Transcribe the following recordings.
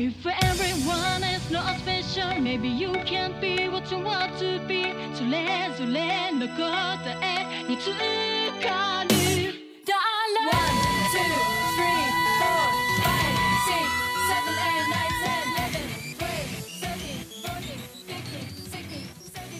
If everyone is not special, maybe you can't be what you want to be. それぞれの答えの通過に誰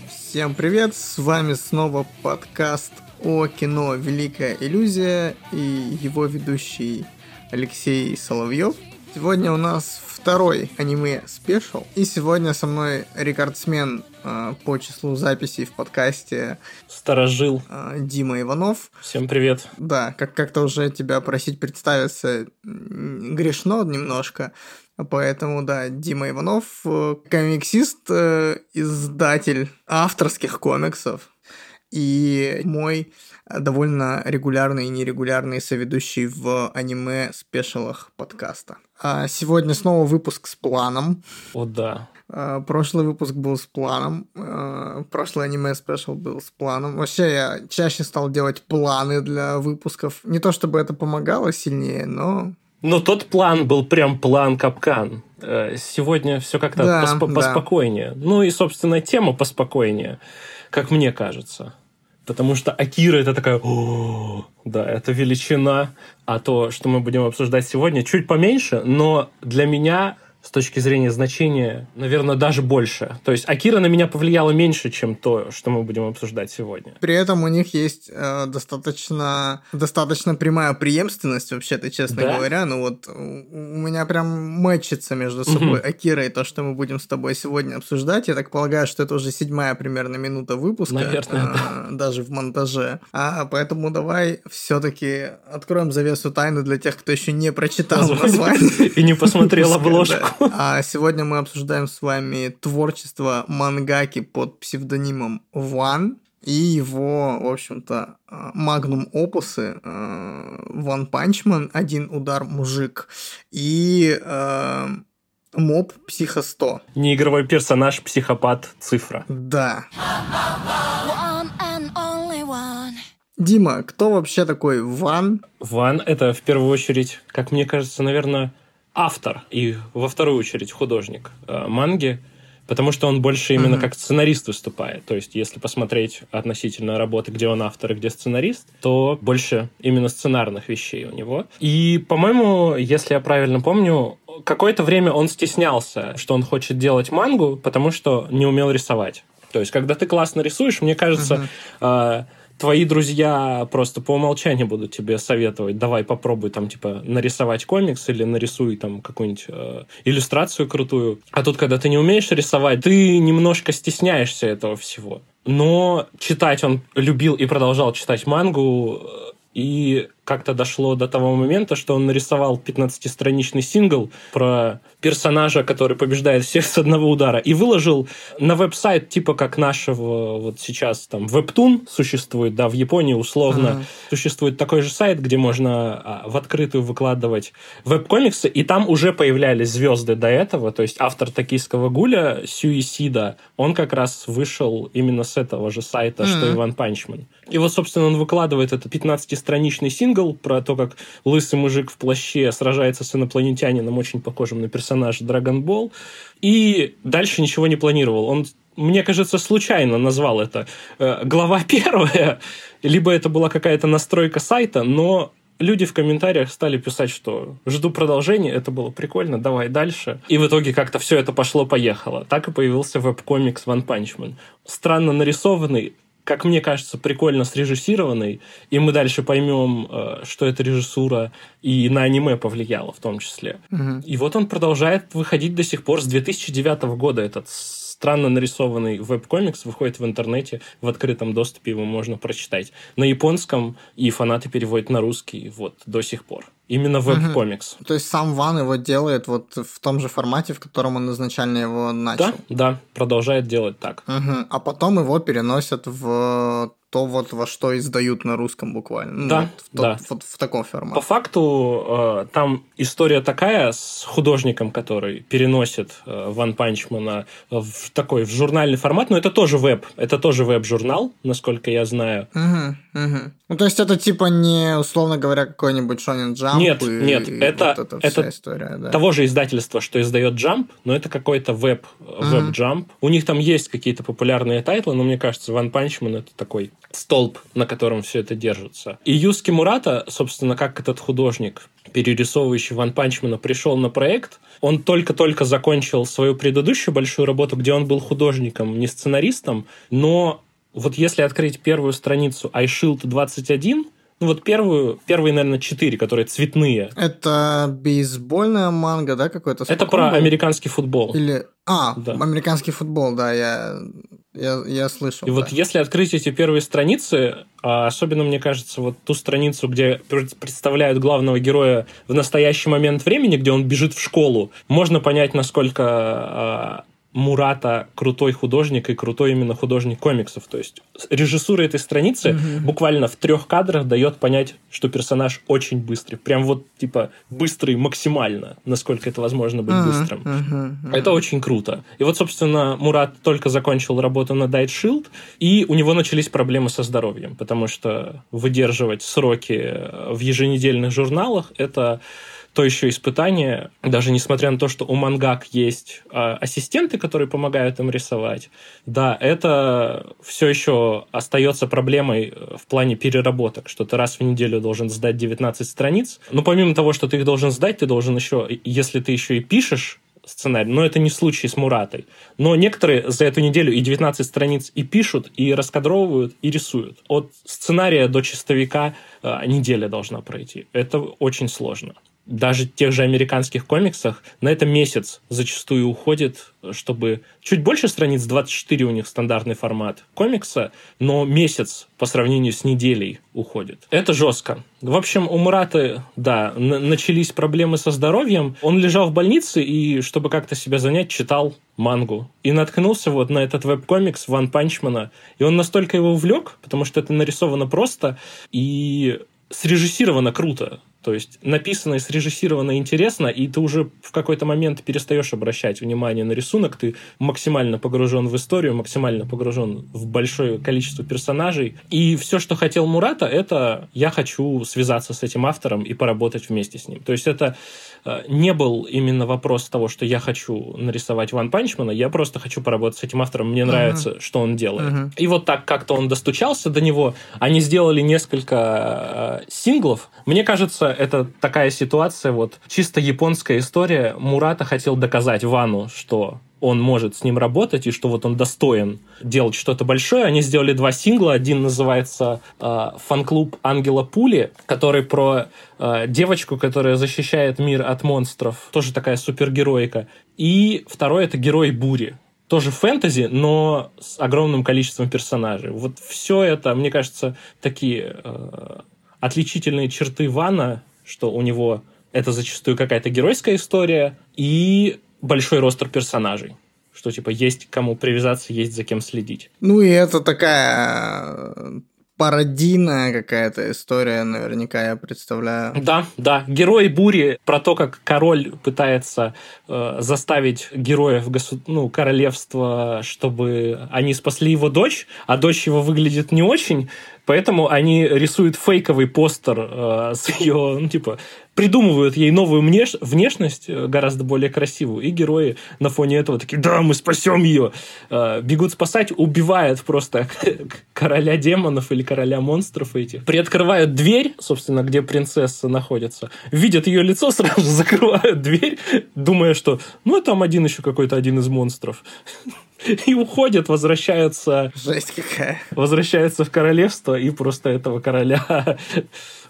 Всем привет, с вами снова подкаст о кино. «Великая иллюзия» и его ведущий Алексей Соловьев. Сегодня у нас второй аниме-спешл, и сегодня со мной рекордсмен э, по числу записей в подкасте Сторожил. э, Дима Иванов. Всем привет. Да, как- как-то уже тебя просить представиться грешно немножко. Поэтому, да, Дима Иванов, э, комиксист, э, издатель авторских комиксов и мой э, довольно регулярный и нерегулярный соведущий в аниме-спешалах подкаста. А сегодня снова выпуск с планом. О, да. Э, Прошлый выпуск был с планом. э, Прошлый аниме спешл был с планом. Вообще, я чаще стал делать планы для выпусков. Не то чтобы это помогало сильнее, но Но тот план был прям план-капкан. Э, Сегодня все как-то Да, поспо- да. поспокойнее. Ну и, собственно, тема поспокойнее, как мне кажется. Потому что Акира это такая, «О, да, это величина, а то, что мы будем обсуждать сегодня, чуть поменьше, но для меня с точки зрения значения, наверное, даже больше. То есть Акира на меня повлияла меньше, чем то, что мы будем обсуждать сегодня. при этом у них есть э, достаточно, достаточно прямая преемственность, вообще-то, честно Да? говоря. Ну вот у меня прям мэчится между собой Акира и то, что мы будем с тобой сегодня обсуждать. Я так полагаю, что это уже седьмая примерно минута выпуска. Наверное, э, Даже в монтаже. А поэтому давай все-таки откроем завесу тайны для тех, кто еще не прочитал название. И не посмотрел обложку. А сегодня мы обсуждаем с вами творчество мангаки под псевдонимом ONE и его, в общем-то, магнум опусы One-Punch Man, Один удар мужик и э, Mob Psycho 100. Неигровой персонаж, психопат, цифра. Да. Дима, кто вообще такой Ван? Ван — это в первую очередь, как мне кажется, наверное, автор и во вторую очередь художник э, манги, потому что он больше именно Мгм. как сценарист выступает. То есть, если посмотреть относительно работы, где он автор и где сценарист, то больше именно сценарных вещей у него. И, по-моему, если я правильно помню, какое-то время он стеснялся, что он хочет делать мангу, потому что не умел рисовать. То есть, когда ты классно рисуешь, мне кажется, Мгм. э, твои друзья просто по умолчанию будут тебе советовать, давай попробуй там типа нарисовать комикс или нарисуй там какую-нибудь э, иллюстрацию крутую. А тут, когда ты не умеешь рисовать, ты немножко стесняешься этого всего. Но читать он любил и продолжал читать мангу, э, и как-то дошло до того момента, что он нарисовал 15-страничный сингл про персонажа, который побеждает всех с одного удара, и выложил на веб-сайт, типа как нашего вот сейчас там Webtoon существует, да, в Японии условно Ага. существует такой же сайт, где можно а, в открытую выкладывать веб-комиксы, и там уже появлялись звезды до этого, то есть автор «Токийского гуля» Суи Исида, он как раз вышел именно с этого же сайта, что Мгм. и One-Punch Man. И вот, собственно, он выкладывает этот 15-страничный сингл про то, как лысый мужик в плаще сражается с инопланетянином, очень похожим на персонажа Dragon Ball, и дальше ничего не планировал. Он мне кажется, случайно назвал это э, глава первая, либо это была какая-то настройка сайта, но люди в комментариях стали писать, что жду продолжения, это было прикольно, давай дальше. И в итоге как-то все это пошло-поехало. Так и появился веб-комикс One Punch Man. Странно нарисованный, как мне кажется, прикольно срежиссированный, и мы дальше поймем, э, что эта режиссура и на аниме повлияла в том числе. Мгм. И вот он продолжает выходить до сих пор с 2009 года. Этот странно нарисованный веб-комикс выходит в интернете, в открытом доступе его можно прочитать. На японском, и фанаты переводят на русский вот до сих пор. Именно веб-комикс. То есть сам Ван его делает вот в том же формате, в котором он изначально его начал. Да, да, продолжает делать так. Мгм. А потом его переносят в то вот во что издают на русском буквально. Ну, Да, вот в, тот- да. вот в таком формате. По факту э, там история такая с художником, который переносит э, One-Punch Man'а в такой в журнальный формат, но это тоже веб, это тоже веб-журнал, насколько я знаю. Мгм, мгм. Ну, то есть это типа не, условно говоря, какой-нибудь Shonen Jump? Нет, и- нет, и это- вот эта это вся история, да. Того же издательства, что издает Jump, но это какой-то веб, веб Jump. У них там есть какие-то популярные тайтлы, но мне кажется, One-Punch Man это такой столб, на котором все это держится. И Юске Мурата, собственно, как этот художник, перерисовывающий One-Punch Man'а, пришел на проект, он только-только закончил свою предыдущую большую работу, где он был художником, не сценаристом, но вот если открыть первую страницу iShield 21, ну вот первую, первые, наверное, четыре, которые цветные, Это бейсбольная манга, да, какой-то? это про был? американский футбол. Или... А, Да. американский футбол, да, я, я, я слышал. И да. вот если открыть эти первые страницы, а особенно, мне кажется, вот ту страницу, где пред- представляют главного героя в настоящий момент времени, где он бежит в школу, можно понять, насколько а, Мурата крутой художник и крутой именно художник комиксов. То есть режиссура этой страницы буквально в трех кадрах дает понять, что персонаж очень быстрый. Прям вот типа быстрый максимально, насколько это возможно быть Мгм, быстрым. мгм, мгм. Это очень круто. И вот, собственно, Мурат только закончил работу на Diet Shield, и у него начались проблемы со здоровьем, потому что выдерживать сроки э, в еженедельных журналах – это то еще испытание, даже несмотря на то, что у мангак есть а, ассистенты, которые помогают им рисовать, да, это все еще остается проблемой э, в плане переработок, что ты раз в неделю должен сдать 19 страниц, но помимо того, что ты их должен сдать, ты должен еще, если ты еще и пишешь сценарий, но это не случай с Муратой. Но некоторые за эту неделю и 19 страниц и пишут, и раскадровывают, и рисуют. От сценария до чистовика э, неделя должна пройти. Это очень сложно. Даже тех же американских комиксах на это месяц зачастую уходит, чтобы чуть больше страниц, 24 у них стандартный формат комикса, но месяц по сравнению с неделей уходит. Это жестко. В общем, у Мураты, да, начались проблемы со здоровьем. Он лежал в больнице и, чтобы как-то себя занять, читал мангу. И наткнулся вот на этот веб-комикс Ван Панчмана. И он настолько его увлек, потому что это нарисовано просто и срежиссировано круто. То есть написано и срежиссировано интересно, и ты уже в какой-то момент перестаешь обращать внимание на рисунок, ты максимально погружен в историю, максимально погружен в большое количество персонажей. И все, что хотел Мурата, это я хочу связаться с этим автором и поработать вместе с ним. То есть это э, не был именно вопрос того, что я хочу нарисовать Ван Панчмана, я просто хочу поработать с этим автором, мне нравится, что он делает. Мгм. И вот так как-то он достучался до него, они сделали несколько э, синглов. Мне кажется, это такая ситуация, вот чисто японская история. Мурата хотел доказать Вану, что он может с ним работать и что вот он достоин делать что-то большое. Они сделали два сингла. Один называется э, «Фан-клуб Ангела Пули», который про э, девочку, которая защищает мир от монстров. Тоже такая супергероика. И второй — это «Герой бури» тоже фэнтези, но с огромным количеством персонажей. Вот все это, мне кажется, такие э, отличительные черты Вана, что у него это зачастую какая-то геройская история и большой ростер персонажей. Что типа есть кому привязаться, есть за кем следить. Ну и это такая э, пародийная какая-то история, наверняка я представляю. Да, да. Герой бури про то, как король пытается э, заставить героев госу- ну, королевства, чтобы они спасли его дочь, а дочь его выглядит не очень, поэтому они рисуют фейковый постер э, с ее, ну, типа, придумывают ей новую внеш- внешность, э, гораздо более красивую, и герои на фоне этого такие, да, мы спасем ее, Э, бегут спасать, убивают просто короля демонов или короля монстров этих, приоткрывают дверь, собственно, где принцесса находится, видят ее лицо, сразу закрывают дверь, думая, что, ну, там один еще какой-то один из монстров. И уходят, возвращаются Жесть какая. возвращаются в королевство и просто этого короля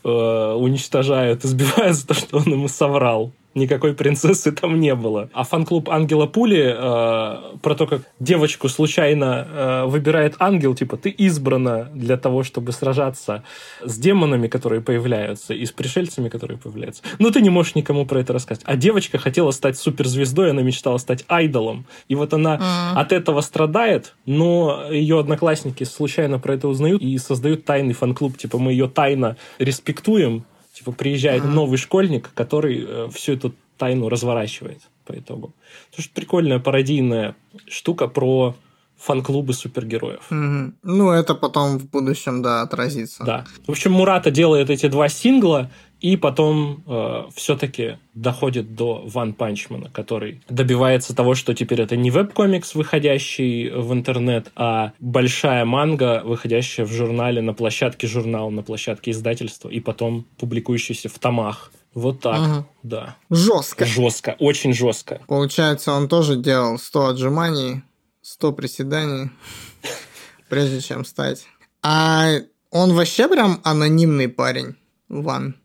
э, уничтожают, избивают за то, что он ему соврал. Никакой принцессы там не было. А фан-клуб Ангела Пули э, про то, как девочку случайно э, выбирает ангел, типа, ты избрана для того, чтобы сражаться с демонами, которые появляются, и с пришельцами, которые появляются. Но ты не можешь никому про это рассказать. А девочка хотела стать суперзвездой, она мечтала стать айдолом. И вот она mm. от этого страдает, но ее одноклассники случайно про это узнают и создают тайный фан-клуб. Типа, мы ее тайно респектуем, Типа приезжает mm-hmm. новый школьник, который э, всю эту тайну разворачивает по итогу. Это что прикольная пародийная штука про фан-клубы супергероев. Mm-hmm. Ну, это потом в будущем, да, отразится. Да. В общем, Мурата делает эти два сингла, и потом э, все-таки доходит до Ван Панчмана, который добивается того, что теперь это не веб-комикс, выходящий в интернет, а большая манга, выходящая в журнале, на площадке журнала, на площадке издательства, и потом публикующийся в томах. Вот так, угу. да. Жестко. Жестко, очень жестко. Получается, он тоже делал 100 отжиманий, 100 приседаний, прежде чем стать. А он вообще прям анонимный парень, ONE?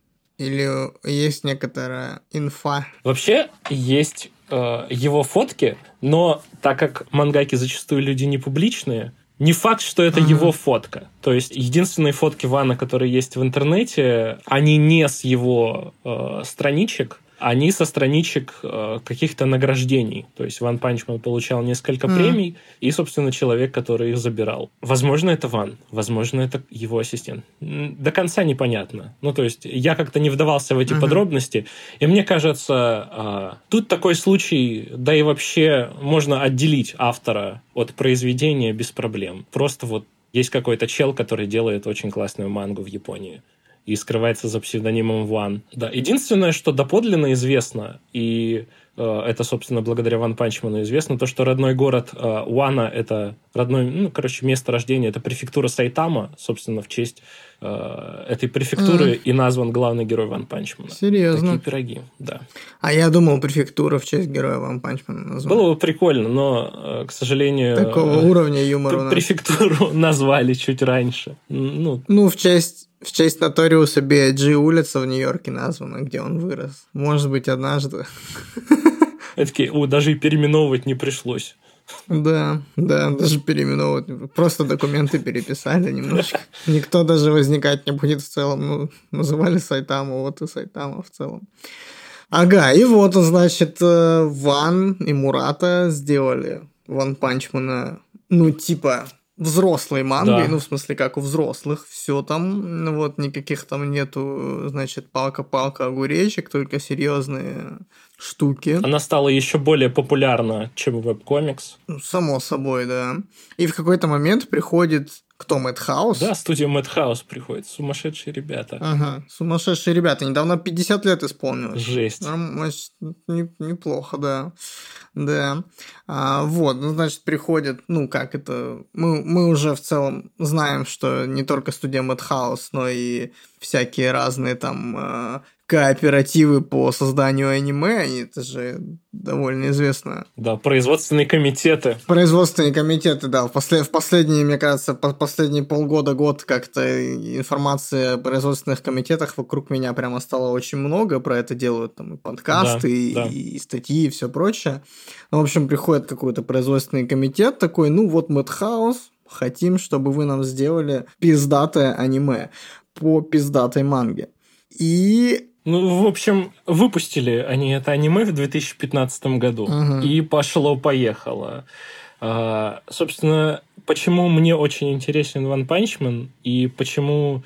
Или есть некоторая инфа? Вообще есть э, его фотки, но так как мангаки зачастую люди не публичные, не факт, что это mm-hmm. его фотка. То есть единственные фотки ONE'а, которые есть в интернете, они не с его э, страничек, они со страничек э, каких-то награждений. То есть One-Punch Man получал несколько mm. премий, и, собственно, человек, который их забирал. Возможно, это ONE, возможно, это его ассистент. До конца непонятно. Ну, то есть я как-то не вдавался в эти mm-hmm. подробности, и мне кажется, э, тут такой случай, да и вообще можно отделить автора от произведения без проблем. Просто вот есть какой-то чел, который делает очень классную мангу в Японии и скрывается за псевдонимом Ван. Да, единственное, что доподлинно известно, и э, это, собственно, благодаря Ван Панчману известно, то, что родной город э, Уана — это родное, ну, короче, место рождения, это префектура Сайтама, собственно, в честь э, этой префектуры mm. и назван главный герой Ван Панчмана. Серьезно? Такие пироги, да. А я думал, префектура в честь героя Ван Панчмана названа. Было бы прикольно, но, э, к сожалению... Такого э, уровня юмора. Префектуру назвали чуть раньше. Ну, ну в честь в честь Наториуса Биаджи улица в Нью-Йорке названа, где он вырос. Может быть, однажды. Такие, о, даже и переименовывать не пришлось. Да, да, даже переименовывать. Просто документы переписали немножко. Никто даже возникать не будет в целом. Ну, называли Сайтаму, вот и Сайтама в целом. Ага, и вот, значит, э, Ван и Мурата сделали Ван Панчмана, ну, типа, взрослой мангой, да. ну, в смысле, как у взрослых, все там, ну, вот, никаких там нету, значит, палка-палка огуречек, только серьезные штуки. Она стала еще более популярна, чем веб-комикс. Ну, само собой, да. И в какой-то момент приходит кто, Мэтхаус? Да, студия Мэтхаус приходит. Сумасшедшие ребята. Ага, сумасшедшие ребята. Недавно 50 лет исполнилось. Жесть. Неплохо, да. Да. А, вот, ну, значит, приходит, ну, как это... Мы, мы уже в целом знаем, что не только студия Мэтхаус, но и всякие разные там а, кооперативы по созданию аниме, это же довольно известно. Да, производственные комитеты. Производственные комитеты, да. В, послед... в последние, мне кажется, по последние полгода-год как-то информации о производственных комитетах вокруг меня прямо стало очень много. Про это делают там и подкасты, да, и, да. и статьи, и все прочее. Ну, в общем, приходит какой-то производственный комитет такой, ну вот Мэтхаус, хотим, чтобы вы нам сделали пиздатое аниме по пиздатой манге. И ну, в общем, выпустили они это аниме в 2015 году. Угу. И пошло-поехало. А, собственно, почему мне очень интересен One-Punch Man и почему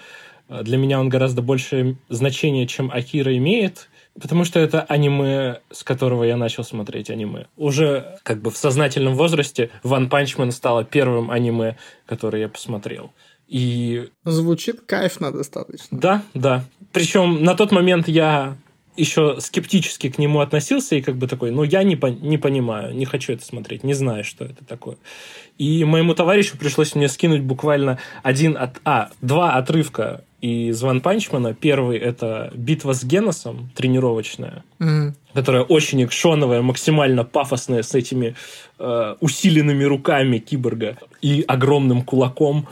а, для меня он гораздо больше значения, чем Акира имеет, потому что это аниме, с которого я начал смотреть аниме. Уже как бы в сознательном возрасте One-Punch Man стало первым аниме, которое я посмотрел. И... Звучит кайфно достаточно. Да, да. Причем на тот момент я еще скептически к нему относился и как бы такой, ну, я не, по не понимаю, не хочу это смотреть, не знаю, что это такое. И моему товарищу пришлось мне скинуть буквально один от... А, два отрывка из Ван Панчмана. Первый — это «Битва с Геносом», тренировочная, mm-hmm. которая очень экшоновая, максимально пафосная, с этими э, усиленными руками киборга и огромным кулаком.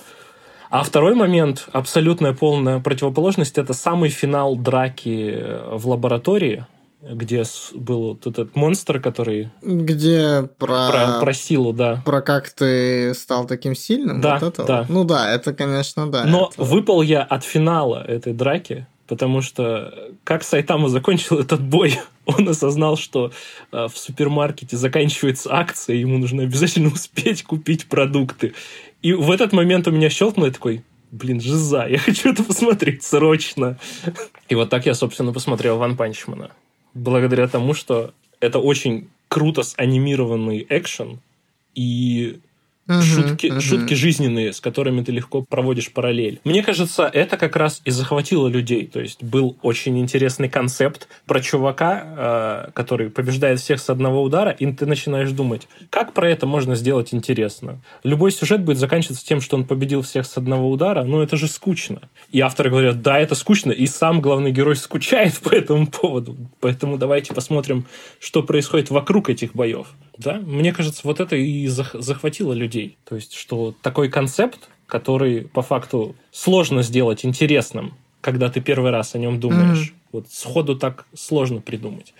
А второй момент, абсолютная полная противоположность, это самый финал драки в лаборатории где был вот этот монстр, который Где про... про, про силу, да. про как ты стал таким сильным? Да, вот это вот? да. Ну да, это, конечно, да. Но это- выпал я от финала этой драки, потому что как Сайтама закончил этот бой, он осознал, что э, в супермаркете заканчивается акция, ему нужно обязательно успеть купить продукты. И в этот момент у меня щелкнуло, я такой, блин, жиза, я хочу это посмотреть срочно. И вот так я, собственно, посмотрел Ван Панчмана. Благодаря тому, что это очень круто санимированный экшен, и Мгм, шутки, мгм. шутки жизненные, с которыми ты легко проводишь параллель. Мне кажется, это как раз и захватило людей. То есть был очень интересный концепт про чувака, э, который побеждает всех с одного удара, и ты начинаешь думать, как про это можно сделать интересно. Любой сюжет будет заканчиваться тем, что он победил всех с одного удара, но это же скучно. И авторы говорят, да, это скучно, и сам главный герой скучает по этому поводу. Поэтому давайте посмотрим, что происходит вокруг этих боев. Да, мне кажется, вот это и зах- захватило людей. То есть, что такой концепт, который по факту сложно сделать интересным, когда ты первый раз о нем думаешь. Вот сходу так сложно придумать.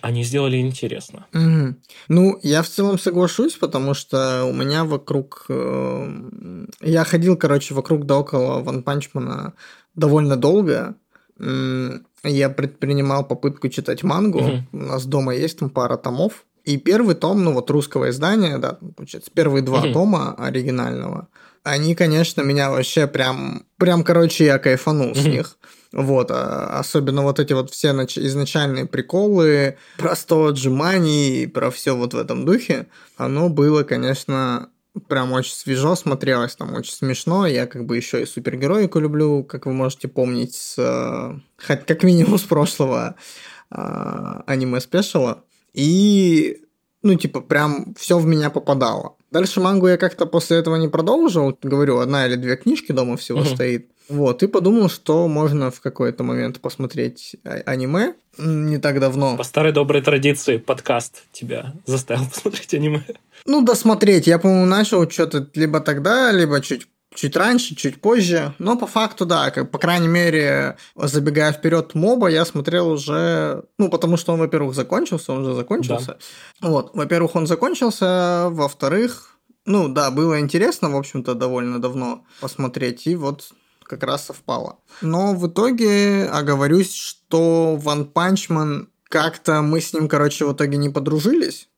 Они сделали интересно. Мгм. Ну, я в целом соглашусь, потому что у меня вокруг... э, Я ходил, короче, вокруг да около Ван Панчмана довольно долго. Я предпринимал попытку читать мангу. Мгм. У нас дома есть там пара томов. И первый том, ну вот русского издания, да, получается, первые два тома оригинального, они, конечно, меня вообще прям, прям, короче, я кайфанул с них. Вот, а особенно вот эти вот все нач- изначальные приколы про 100 отжиманий, про все вот в этом духе, оно было, конечно, прям очень свежо смотрелось, там очень смешно. Я как бы еще и супергероику люблю, как вы можете помнить, с, э, хоть как минимум с прошлого а, аниме-спешала. И, ну, типа, прям все в меня попадало. Дальше мангу я как-то после этого не продолжил. Говорю, одна или две книжки дома всего Мгм. стоит. Вот, и подумал, что можно в какой-то момент посмотреть а- аниме. Не так давно. По старой доброй традиции подкаст тебя заставил посмотреть аниме. Ну, досмотреть. Я, по-моему, начал что-то либо тогда, либо чуть чуть раньше, чуть позже, но по факту, да, как, по крайней мере, забегая вперед моба, я смотрел уже, ну, потому что он, во-первых, закончился, он уже закончился. Вот, во-первых, он закончился, во-вторых, ну, да, было интересно, в общем-то, довольно давно посмотреть, и вот как раз совпало. Но в итоге оговорюсь, что Ван Панчман как-то мы с ним, короче, в итоге не подружились.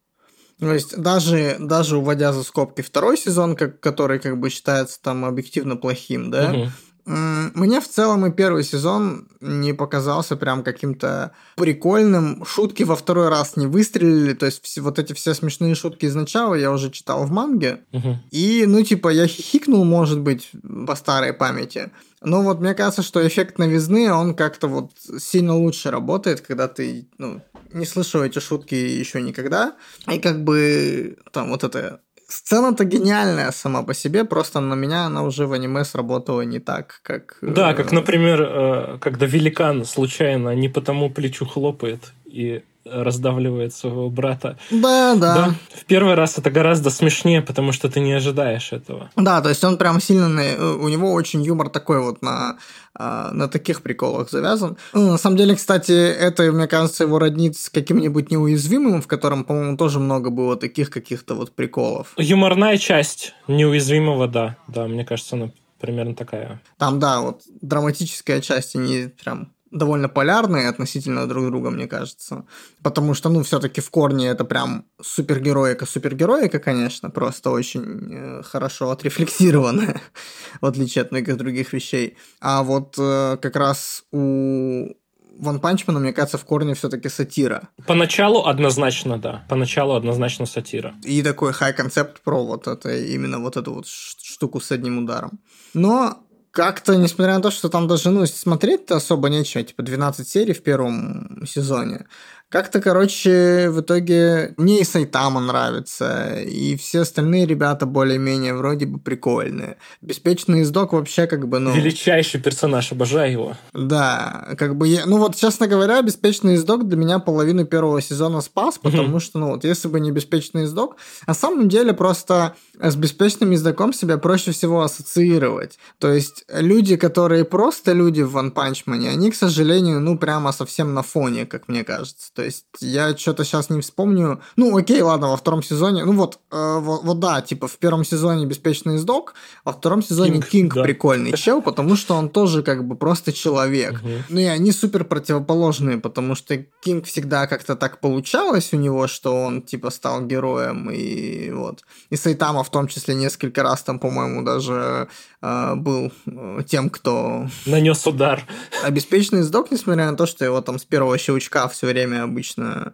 То есть даже, даже уводя за скобки второй сезон, как, который как бы считается там объективно плохим, да. М, Мне в целом и первый сезон не показался прям каким-то прикольным. Шутки во второй раз не выстрелили. То есть все, вот эти все смешные шутки изначала я уже читал в манге. Мгм. И, ну, типа, я хихикнул, может быть, по старой памяти. Но вот мне кажется, что эффект новизны, он как-то вот сильно лучше работает, когда ты, ну, не слышал эти шутки еще никогда. И как бы там вот эта сцена-то гениальная сама по себе, просто на меня она уже в аниме сработала не так, как... э, Да, как, например, э, когда великан случайно не по тому плечу хлопает и раздавливает своего брата. Да, да. Да. В первый раз это гораздо смешнее, потому что ты не ожидаешь этого. Да, то есть он прям сильно, на- у него очень юмор такой вот на, а, на таких приколах завязан. Ну, на самом деле, кстати, это, мне кажется, его роднит с каким-нибудь неуязвимым, в котором, по-моему, тоже много было таких каких-то вот приколов. Юморная часть неуязвимого, да. Да, мне кажется, она примерно такая. Там, да, вот драматическая часть, они прям довольно полярные относительно друг друга, мне кажется. Потому что, ну, все-таки в корне это прям супергероика-супергероика, конечно, просто очень э, хорошо отрефлексированная, в отличие от многих других вещей. А вот э, как раз у Ван Панчмана, мне кажется, в корне все-таки сатира. Поначалу однозначно, да. Поначалу однозначно сатира. И такой хай-концепт про вот это, именно вот эту вот штуку с одним ударом. Но как-то, несмотря на то, что там даже, ну, смотреть-то особо нечего, типа 12 серий в первом сезоне, как-то, короче, в итоге мне и Сайтама нравится, и все остальные ребята более-менее вроде бы прикольные. Беспечный издок вообще как бы, ну... Величайший персонаж, обожаю его. Да, как бы я, ну вот, честно говоря, беспечный издок для меня половину первого сезона спас, потому что, ну вот, если бы не беспечный издок, на самом деле просто с беспечным издоком себя проще всего ассоциировать. То есть люди, которые просто люди в One Punch Man, они, к сожалению, ну прямо совсем на фоне, как мне кажется. Есть я что-то сейчас не вспомню. Ну, окей, ладно, во втором сезоне. Ну вот, э, вот, вот да, типа в первом сезоне беспечный издок, во втором сезоне Кинг, Кинг да. прикольный чел, потому что он тоже как бы просто человек. Мгм. Ну и они супер противоположные, потому что Кинг всегда как-то так получалось у него, что он типа стал героем, и вот. И Сайтама в том числе несколько раз там, по-моему, даже э, был э, тем, кто Нанес удар. обеспеченный сдох, несмотря на то, что его там с первого щелчка все время обычно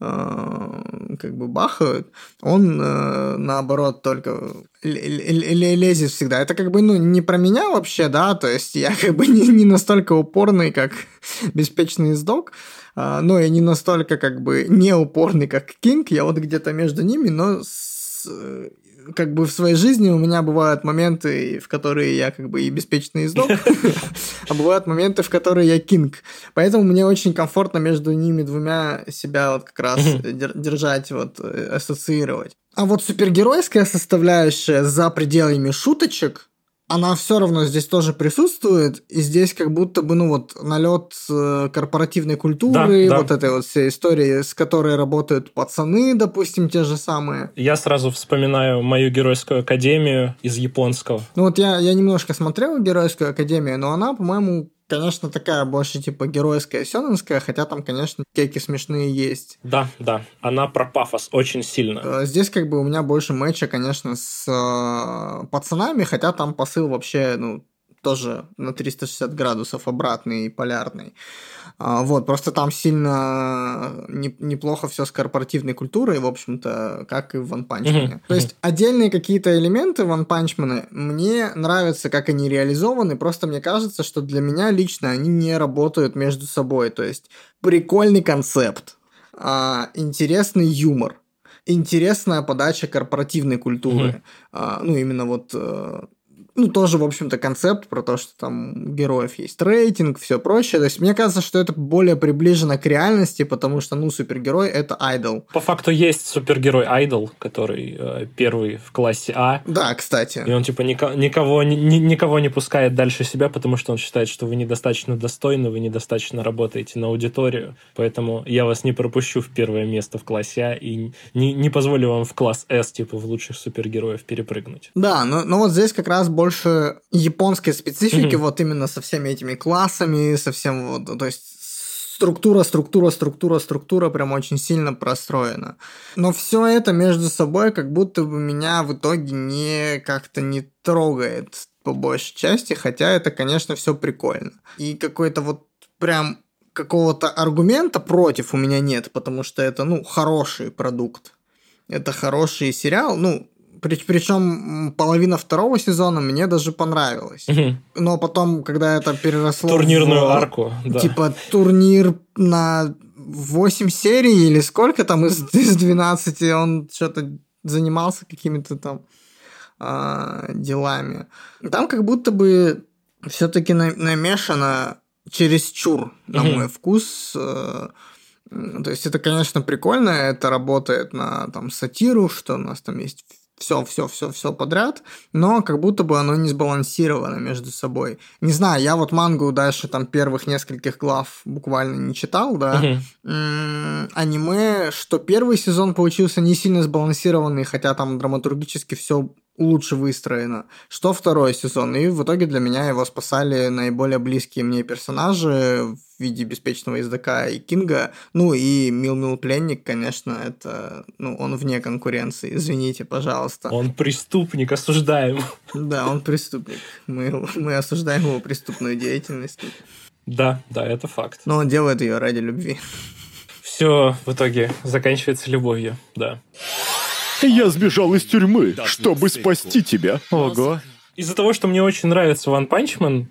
э, как бы бахают, он э, наоборот только лезет всегда. Это как бы ну не про меня вообще, да, то есть я как бы не, не настолько упорный, как беспечный сдок, а, но и не настолько как бы не упорный, как Кинг, я вот где-то между ними, но с, как бы в своей жизни у меня бывают моменты, в которые я как бы и беспечный сдок, а бывают моменты, в которые я Кинг. Поэтому мне очень комфортно между ними двумя себя вот как раз держать, вот э, ассоциировать. А вот супергеройская составляющая за пределами шуточек, она все равно здесь тоже присутствует, и здесь как будто бы, ну вот, налет корпоративной культуры, Да, да. вот этой вот всей истории, с которой работают пацаны, допустим, те же самые. Я сразу вспоминаю мою геройскую академию из японского. Ну вот я, я немножко смотрел Геройскую Академию, но она, по-моему, конечно, такая больше типа геройская, сёнэнская, хотя там, конечно, кейки смешные есть. Да, да, она про пафос очень сильно. Э, Здесь как бы у меня больше матча, конечно, с э, пацанами, хотя там посыл вообще, ну, тоже на 360 градусов обратный и полярный. А, Вот, просто там сильно не- неплохо все с корпоративной культурой, в общем-то, как и в One Punch Man. То есть отдельные какие-то элементы One Punch Man мне нравятся, как они реализованы, просто мне кажется, что для меня лично они не работают между собой. То есть прикольный концепт, а, интересный юмор, интересная подача корпоративной культуры. А, ну, именно вот э, ну, тоже, в общем-то, концепт про то, что там героев есть рейтинг, все прочее. То есть, мне кажется, что это более приближено к реальности, потому что, ну, супергерой — это айдол. По факту есть супергерой Айдол, который э, первый в классе А. Да, кстати. И он типа ника- никого, ни- ни- никого не пускает дальше себя, потому что он считает, что вы недостаточно достойны, вы недостаточно работаете на аудиторию. Поэтому я вас не пропущу в первое место в классе А и не, не позволю вам в класс С, типа в лучших супергероев, перепрыгнуть. Да, но, но вот здесь как раз больше японской специфики, Мгм. вот именно со всеми этими классами, со всем вот, то есть структура, структура, структура, структура прям очень сильно простроена. Но все это между собой как будто бы меня в итоге не как-то не трогает по большей части, хотя это, конечно, все прикольно. И какой-то вот прям какого-то аргумента против у меня нет, потому что это, ну, хороший продукт. Это хороший сериал, ну, причем половина второго сезона мне даже понравилась. Мгм. Но потом, когда это переросло Турнирную в, арку, да. типа турнир на 8 серий или сколько там из, из 12, он что-то занимался какими-то там а, делами. Там как будто бы все-таки намешано чересчур, на Мгм. мой вкус. э, То есть это, конечно, прикольно, это работает на там сатиру, что у нас там есть все, все, все, все подряд, но как будто бы оно не сбалансировано между собой. Не знаю, я вот мангу дальше там первых нескольких глав буквально не читал, да. Аниме, что первый сезон получился не сильно сбалансированный, хотя там драматургически все лучше выстроено, что второй сезон. И в итоге для меня его спасали наиболее близкие мне персонажи в виде беспечного ездака и Кинга. Ну и Мил Мил Пленник, конечно, это, ну, он вне конкуренции, извините, пожалуйста. Он преступник, осуждаем. Да, он преступник. Мы, мы осуждаем его преступную деятельность. Да, да, это факт. Но он делает ее ради любви. Все в итоге заканчивается любовью, да. Я сбежал из тюрьмы, чтобы спасти тебя. Ого. Из-за того, что мне очень нравится One Punch Man,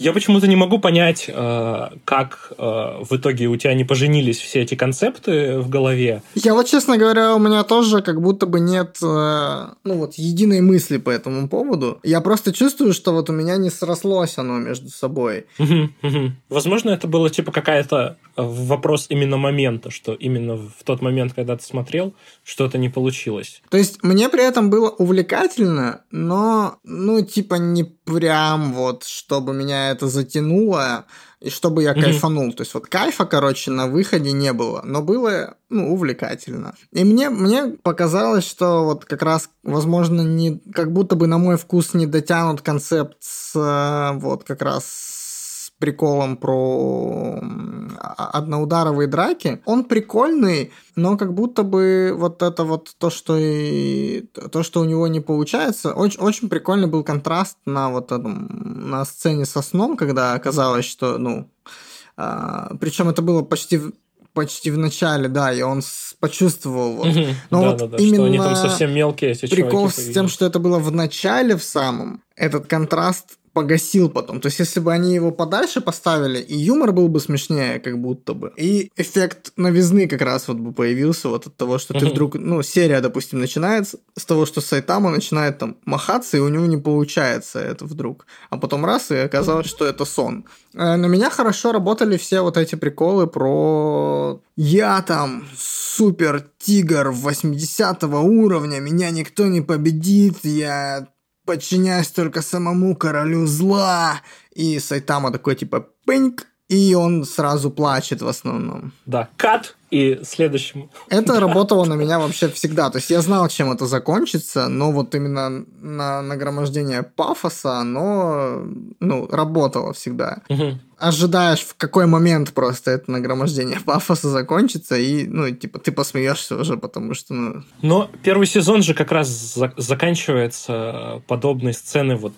я почему-то не могу понять, э, как э, в итоге у тебя не поженились все эти концепты в голове. Я вот, честно говоря, у меня тоже как будто бы нет, э, ну вот, единой мысли по этому поводу. Я просто чувствую, что вот у меня не срослось оно между собой. Возможно, это было типа какая-то вопрос именно момента, что именно в тот момент, когда ты смотрел, что-то не получилось. То есть мне при этом было увлекательно, но, ну, типа, не прям вот, чтобы меня меня это затянуло, и чтобы я Мгм. кайфанул. То есть вот кайфа, короче, на выходе не было, но было, ну, увлекательно. И мне, мне показалось, что вот как раз, возможно, не, как будто бы на мой вкус не дотянут концепт с э, вот как раз приколом про а- одноударовые драки. Он прикольный, но как будто бы вот это вот то, что и то, что у него не получается, очень, очень прикольный был контраст на вот этом на сцене со сном, когда оказалось, что ну причем это было почти почти в начале, да, и он почувствовал вот. Но вот Да-да-да, что они там именно совсем мелкие, эти Прикол с тем, что это было в начале в самом, этот контраст погасил потом. То есть, если бы они его подальше поставили, и юмор был бы смешнее, как будто бы. И эффект новизны как раз вот бы появился вот от того, что ты вдруг, ну, серия, допустим, начинается с того, что Сайтама начинает там махаться, и у него не получается это вдруг. А потом раз, и оказалось, что это сон. Э, На меня хорошо работали все вот эти приколы про «Я там супер тигр 80 уровня, меня никто не победит, я подчиняюсь только самому королю зла». И Сайтама такой типа «пыньк», и он сразу плачет в основном. Да, кат и следующему. Это работало на меня вообще всегда. То есть я знал, чем это закончится, но вот именно на нагромождение пафоса оно ну, работало всегда. Ожидаешь, в какой момент просто это нагромождение пафоса закончится, и, ну, типа, ты посмеешься уже, потому что, ну... Но первый сезон же как раз за- заканчивается подобной сцены вот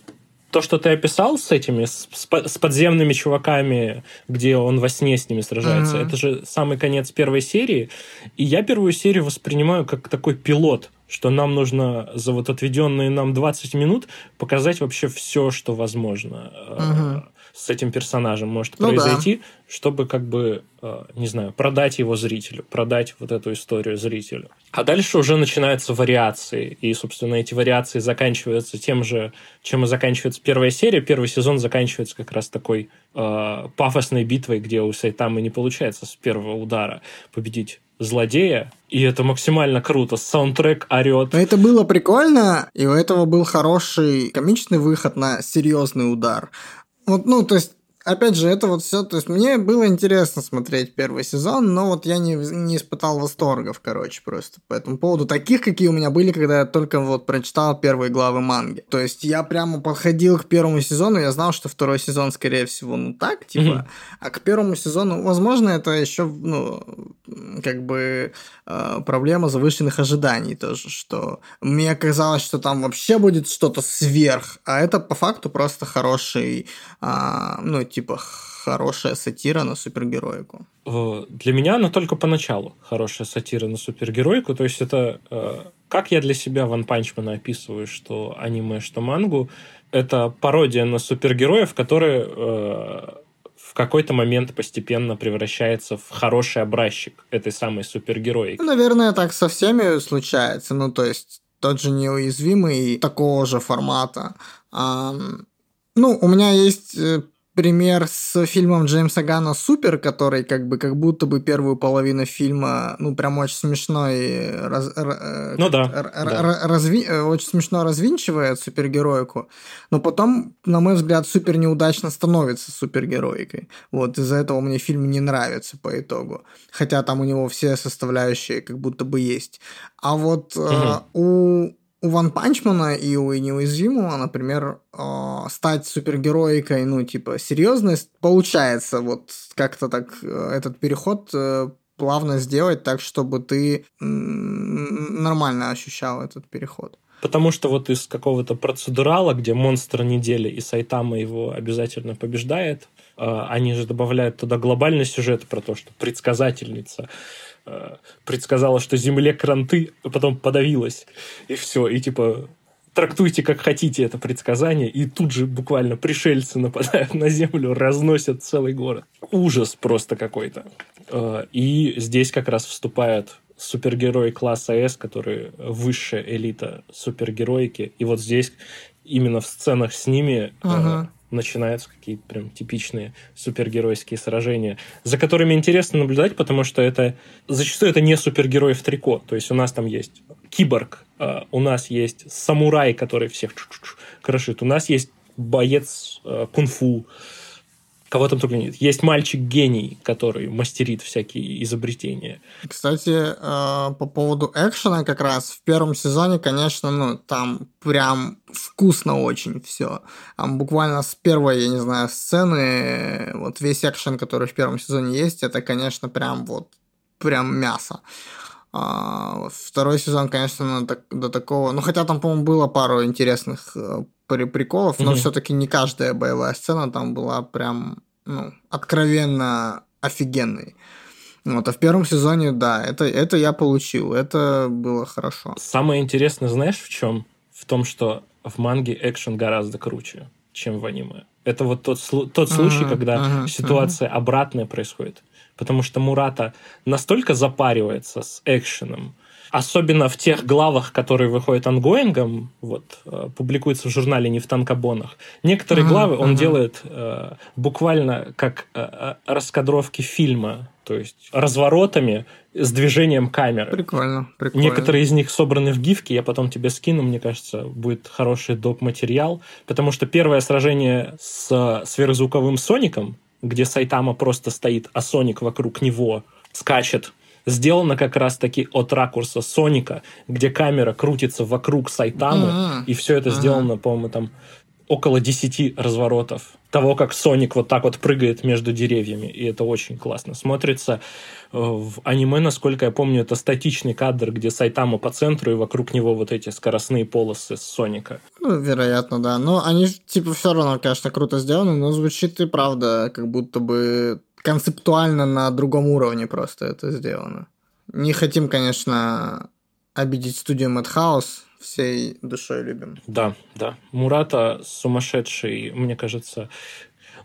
то, что ты описал с этими, с, с по- с подземными чуваками, где он во сне с ними сражается, Мгм. это же самый конец первой серии. И я первую серию воспринимаю как такой пилот, что нам нужно за вот отведенные нам 20 минут показать вообще все, что возможно Мгм. С этим персонажем может Ну да. произойти, чтобы как бы, э, не знаю, продать его зрителю, продать вот эту историю зрителю. А дальше уже начинаются вариации, и, собственно, эти вариации заканчиваются тем же, чем и заканчивается первая серия. Первый сезон заканчивается как раз такой э, пафосной битвой, где у Сайтамы не получается с первого удара победить злодея, и это максимально круто. Саундтрек орет. Это было прикольно, и у этого был хороший комичный выход на серьезный удар. Вот, ну, то есть, опять же, это вот все, то есть, мне было интересно смотреть первый сезон, но вот я не, не испытал восторгов, короче, просто по этому поводу. Таких, какие у меня были, когда я только вот прочитал первые главы манги. То есть, я прямо подходил к первому сезону, я знал, что второй сезон, скорее всего, ну так, типа, а к первому сезону, возможно, это еще, ну, как бы э, проблема завышенных ожиданий тоже, что мне казалось, что там вообще будет что-то сверх, а это по факту просто хороший, а, ну, типа, хорошая сатира на супергероику. Э, Для меня она только поначалу хорошая сатира на супергеройку. То есть это э, как я для себя Ван Панчмана описываю, что аниме, что мангу, это пародия на супергероев, которые э, в какой-то момент постепенно превращается в хороший образчик этой самой супергероики. Ну, наверное, так со всеми случается, ну, то есть тот же неуязвимый такого же формата. Ам, ну, у меня есть пример с фильмом Джеймса Гана «Супер», который как бы как будто бы первую половину фильма, ну, прям очень смешной, раз- р- э, Ну да, р- да. разви- э, очень смешно развинчивает супергероику, но потом, на мой взгляд, супер неудачно становится супергероикой. Вот из-за этого мне фильм не нравится по итогу. Хотя там у него все составляющие как будто бы есть. А вот э, у у Ван Панчмана и у Неуязвимого, например, э, стать супергероикой, ну, типа, серьезной, получается вот как-то так э, этот переход э, плавно сделать так, чтобы ты нормально ощущал этот переход. Потому что вот из какого-то процедурала, где монстр недели и Сайтама его обязательно побеждает, э, они же добавляют туда глобальный сюжет про то, что предсказательница предсказала, что Земле кранты, а потом подавилась. И все. И типа трактуйте как хотите это предсказание, и тут же буквально пришельцы нападают на Землю, разносят целый город. Ужас просто какой-то. Э, И здесь как раз вступает супергерой класса S, который высшая элита супергероики. И вот здесь именно в сценах с ними э, Ага. Начинаются какие-то прям типичные супергеройские сражения, за которыми интересно наблюдать, потому что это зачастую это не супергерой в трико. То есть у нас там есть киборг, э, у нас есть самурай, который всех крошит, у нас есть боец э, кунг-фу, Кого там только нет. Есть мальчик-гений, который мастерит всякие изобретения. Кстати, э, по поводу экшена как раз в первом сезоне, конечно, ну, там прям вкусно очень все. Там буквально с первой, я не знаю, сцены, вот весь экшен, который в первом сезоне есть, это, конечно, прям вот, прям мясо. А, второй сезон, конечно, ну, до такого... Ну, хотя там, по-моему, было пару интересных э, приколов, но mm-hmm. все-таки не каждая боевая сцена там была прям ну, откровенно офигенной. Вот, а в первом сезоне, да, это, это я получил, это было хорошо. Самое интересное, знаешь, в чем? В том, что в манге экшен гораздо круче, чем в аниме. Это вот тот, тот случай, uh-huh, когда uh-huh, ситуация uh-huh. обратная происходит. Потому что Мурата настолько запаривается с экшеном, особенно в тех главах, которые выходят онгоингом, вот, э, публикуются в журнале «Не в танкобонах», некоторые uh-huh, главы он uh-huh. делает э, буквально как э, э, раскадровки фильма, то есть разворотами с движением камеры. Прикольно, прикольно. Некоторые из них собраны в гифке, я потом тебе скину, мне кажется, будет хороший доп-материал, потому что первое сражение с сверхзвуковым Соником, где Сайтама просто стоит, а Соник вокруг него скачет сделано как раз-таки от ракурса Соника, где камера крутится вокруг Сайтамы, uh-huh. и все это uh-huh. сделано, по-моему, там около 10 разворотов того, как Соник вот так вот прыгает между деревьями, и это очень классно смотрится. Э, в аниме, насколько я помню, это статичный кадр, где Сайтама по центру, и вокруг него вот эти скоростные полосы с Соника. Ну, вероятно, да. Но они, типа, все равно, конечно, круто сделаны, но звучит и правда, как будто бы концептуально на другом уровне просто это сделано. Не хотим, конечно, обидеть студию Madhouse, всей душой любим. Да, да. Мурата сумасшедший, мне кажется.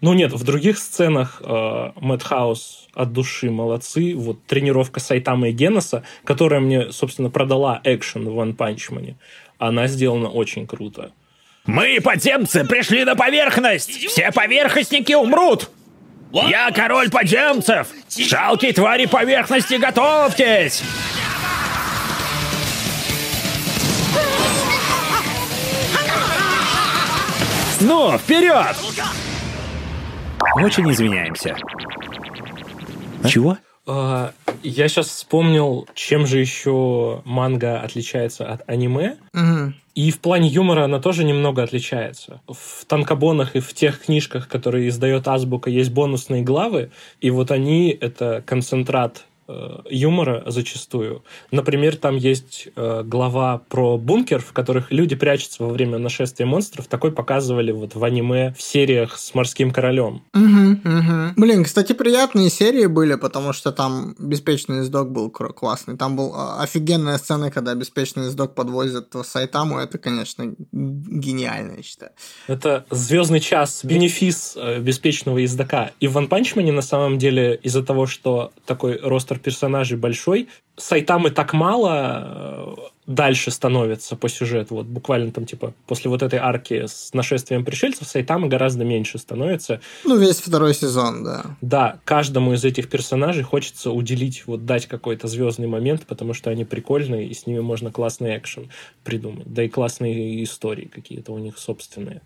Ну нет, в других сценах э, Madhouse от души молодцы. Вот тренировка Сайтама и Геноса, которая мне, собственно, продала экшен в One Punch Man, она сделана очень круто. Мы, подземцы, пришли на поверхность! Все поверхностники умрут! Я король подземцев! Жалкие твари поверхности, готовьтесь! Ну, вперед! Очень извиняемся. А? Чего? А, я сейчас вспомнил, чем же еще манга отличается от аниме. Угу. И в плане юмора она тоже немного отличается. В танкобонах и в тех книжках, которые издает Азбука, есть бонусные главы, и вот они — это концентрат юмора зачастую. Например, там есть э, глава про бункер, в которых люди прячутся во время нашествия монстров. Такой показывали вот в аниме в сериях с морским королем. Угу, угу. Блин, кстати, приятные серии были, потому что там беспечный издок был классный. Там был а, офигенная сцена, когда беспечный издок подвозят в Сайтаму. Это, конечно, гениально, я считаю. Это звездный час, бенефис э, беспечного издока. И в Ван Панчмане на самом деле из-за того, что такой ростер персонажей большой, Сайтамы так мало э, дальше становится по сюжету. Вот буквально там, типа, после вот этой арки с нашествием пришельцев Сайтамы гораздо меньше становится. Ну, весь второй сезон, да. Да, каждому из этих персонажей хочется уделить, вот дать какой-то звездный момент, потому что они прикольные, и с ними можно классный экшен придумать. Да и классные истории какие-то у них собственные.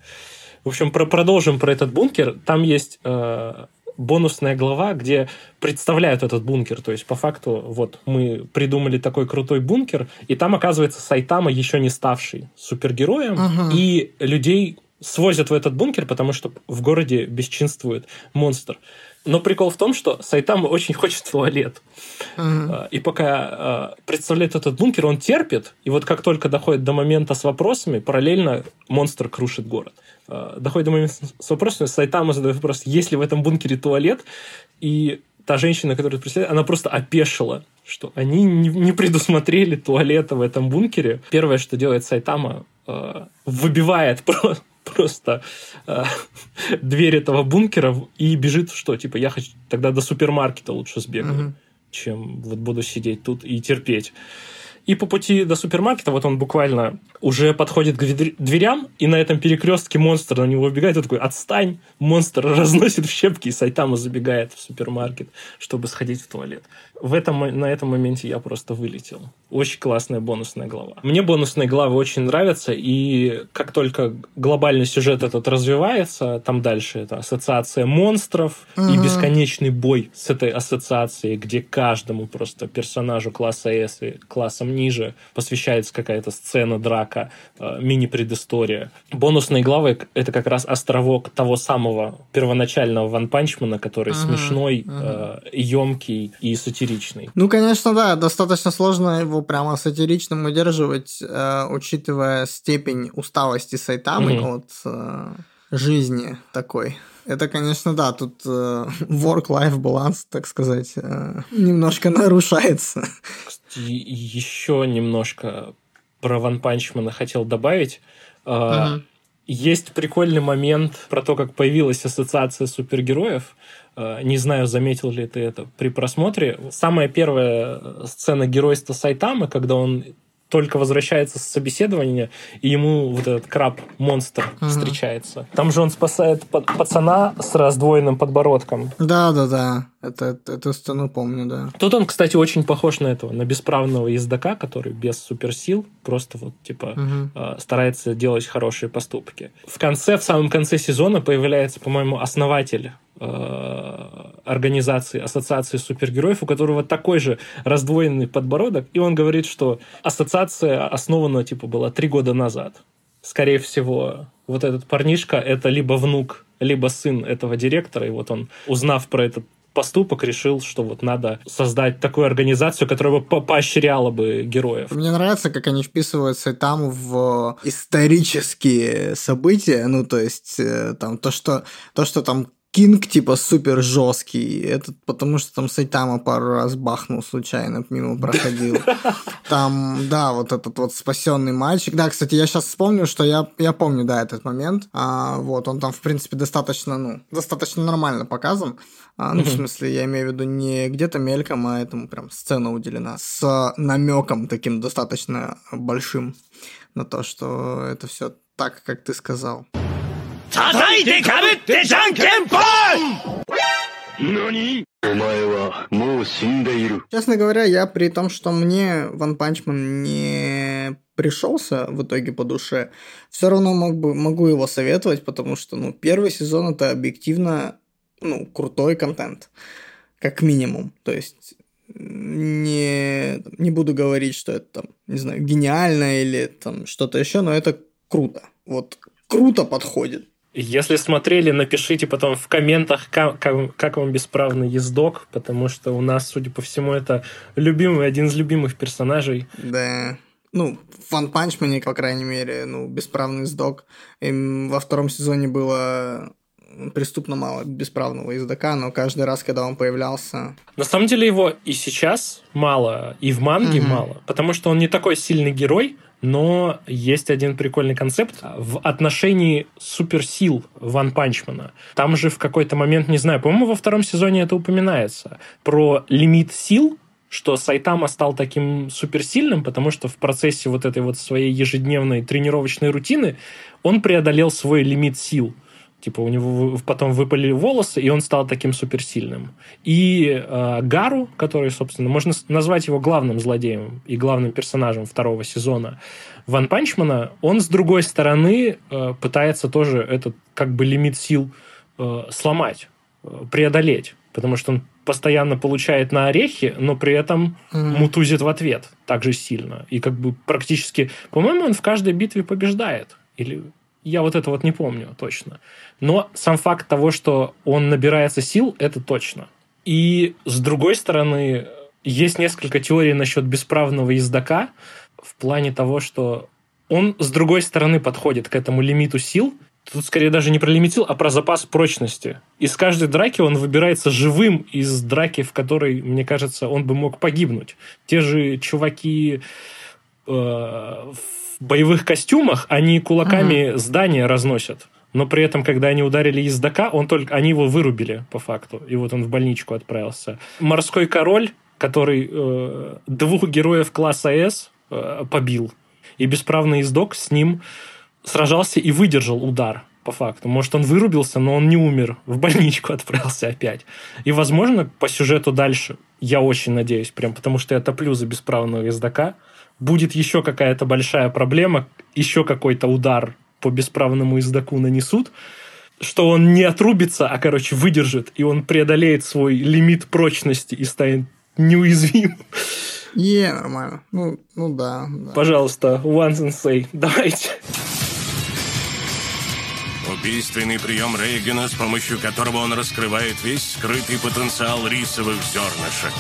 В общем, про продолжим про этот бункер. Там есть э, бонусная глава, где представляют этот бункер. То есть, по факту, вот мы придумали такой крутой бункер, и там оказывается Сайтама еще не ставший супергероем, uh-huh. и людей свозят в этот бункер, потому что в городе бесчинствует монстр. Но прикол в том, что Сайтама очень хочет в туалет. Uh-huh. И пока э, представляет этот бункер, он терпит, и вот как только доходит до момента с вопросами, параллельно монстр крушит город. Э, доходит до момента с вопросами, Сайтама задает вопрос, есть ли в этом бункере туалет, и та женщина, которая преследует, она просто опешила, что они не предусмотрели туалета в этом бункере. Первое, что делает Сайтама, выбивает просто просто э, дверь этого бункера и бежит, что, типа, я хочу тогда до супермаркета лучше сбегаю, угу. чем вот буду сидеть тут и терпеть. И по пути до супермаркета вот он буквально уже подходит к двер- дверям, и на этом перекрестке монстр на него убегает, и такой, отстань, монстр разносит в щепки, и Сайтама забегает в супермаркет, чтобы сходить в туалет. В этом, на этом моменте я просто вылетел. Очень классная бонусная глава. Мне бонусные главы очень нравятся, и как только глобальный сюжет этот развивается, там дальше это ассоциация монстров и Мгм. бесконечный бой с этой ассоциацией, где каждому просто персонажу класса S и ниже посвящается какая-то сцена, драка, э, мини-предыстория. Бонусные главы — это как раз островок того самого первоначального Ван Панчмана, который Мгм, смешной, э, емкий и сатиричный. Ну, конечно, да, достаточно сложно его прямо сатиричным удерживать, э, учитывая степень усталости Сайтамы Мгм. от э, жизни такой. Это, конечно, да, тут э, work-life баланс, так сказать, э, немножко нарушается. Кстати, еще немножко про Ван Панчмана хотел добавить. Мгм. Есть прикольный момент про то, как появилась ассоциация супергероев. Э, Не знаю, заметил ли ты это при просмотре. Самая первая э, сцена геройства Сайтамы, когда он только возвращается с собеседования, и ему вот этот краб-монстр Мгм. встречается. Там же он спасает па- пацана с раздвоенным подбородком. Да, да, да, это, эту сцену помню, да. Тут он, кстати, очень похож на этого, на бесправного ездока, который без суперсил просто вот типа э, старается делать хорошие поступки. В конце, в самом конце сезона появляется, по-моему, основатель организации, ассоциации супергероев, у которого такой же раздвоенный подбородок, и он говорит, что ассоциация основана, типа, была три года назад. Скорее всего, вот этот парнишка — это либо внук, либо сын этого директора, и вот он, узнав про этот поступок, решил, что вот надо создать такую организацию, которая бы по- поощряла бы героев. Мне нравится, как они вписывают Сайтаму в исторические события, ну, то есть, э, там, то, что, то, что там Кинг, типа, супер жесткий, это потому что там Сайтама пару раз бахнул случайно, мимо проходил. Там, да, вот этот вот спасенный мальчик. Да, кстати, я сейчас вспомнил, что я, я помню, да, этот момент. А, вот, он там, в принципе, достаточно, ну, достаточно нормально показан. А, ну, в смысле, я имею в виду не где-то мельком, а этому прям сцена уделена. С намеком таким достаточно большим на то, что это все так, как ты сказал. 叩いてかぶってじゃんけんぽん何お前はもう死んでいる。 Честно говоря, я при том, что мне Ван Панчман не пришелся в итоге по душе, все равно мог бы, могу его советовать, потому что, ну, первый сезон это объективно, ну, крутой контент, как минимум. То есть не, не буду говорить, что это там, не знаю, гениально или там что-то еще, но это круто. Вот круто подходит. Если смотрели, напишите потом в комментах, как, как- вам бесправный ездок, потому что у нас, судя по всему, это любимый, один из любимых персонажей. Да. Ну, в Ван Панчмане, по крайней мере, ну, бесправный сдок. Им во втором сезоне было преступно мало бесправного издока, но каждый раз, когда он появлялся... На самом деле его и сейчас мало, и в манге Мгм. мало, потому что он не такой сильный герой, но есть один прикольный концепт в отношении суперсил Ван Панчмана. Там же в какой-то момент, не знаю, по-моему, во втором сезоне это упоминается, про лимит сил, что Сайтама стал таким суперсильным, потому что в процессе вот этой вот своей ежедневной тренировочной рутины он преодолел свой лимит сил. Типа у него потом выпали волосы, и он стал таким суперсильным. И э, Гару, который, собственно, можно назвать его главным злодеем и главным персонажем второго сезона Ван Панчмана, он с другой стороны э, пытается тоже этот как бы лимит сил э, сломать, э, преодолеть, потому что он постоянно получает на орехи, но при этом Мгм. мутузит в ответ так же сильно. И как бы практически... По-моему, он в каждой битве побеждает. Или я вот это вот не помню точно. Но сам факт того, что он набирается сил, это точно. И с другой стороны, есть несколько теорий насчет бесправного ездока в плане того, что он с другой стороны подходит к этому лимиту сил. Тут скорее даже не про лимит сил, а про запас прочности. Из каждой драки он выбирается живым из драки, в которой, мне кажется, он бы мог погибнуть. Те же чуваки э, в боевых костюмах, они кулаками здания разносят. Но при этом, когда они ударили ездока, он только, они его вырубили, по факту. И вот он в больничку отправился. Морской король, который э, двух героев класса С э, побил. И бесправный издок с ним сражался и выдержал удар, по факту. Может, он вырубился, но он не умер. В больничку отправился опять. И, возможно, по сюжету дальше, я очень надеюсь, прям потому что я топлю за бесправного издока, будет еще какая-то большая проблема, еще какой-то удар по бесправному издаку нанесут, что он не отрубится, а, короче, выдержит, и он преодолеет свой лимит прочности и станет неуязвим. Е, нормально. Ну, ну да, да. Пожалуйста, One Sensei, давайте. Убийственный прием Рейгана, с помощью которого он раскрывает весь скрытый потенциал рисовых зернышек.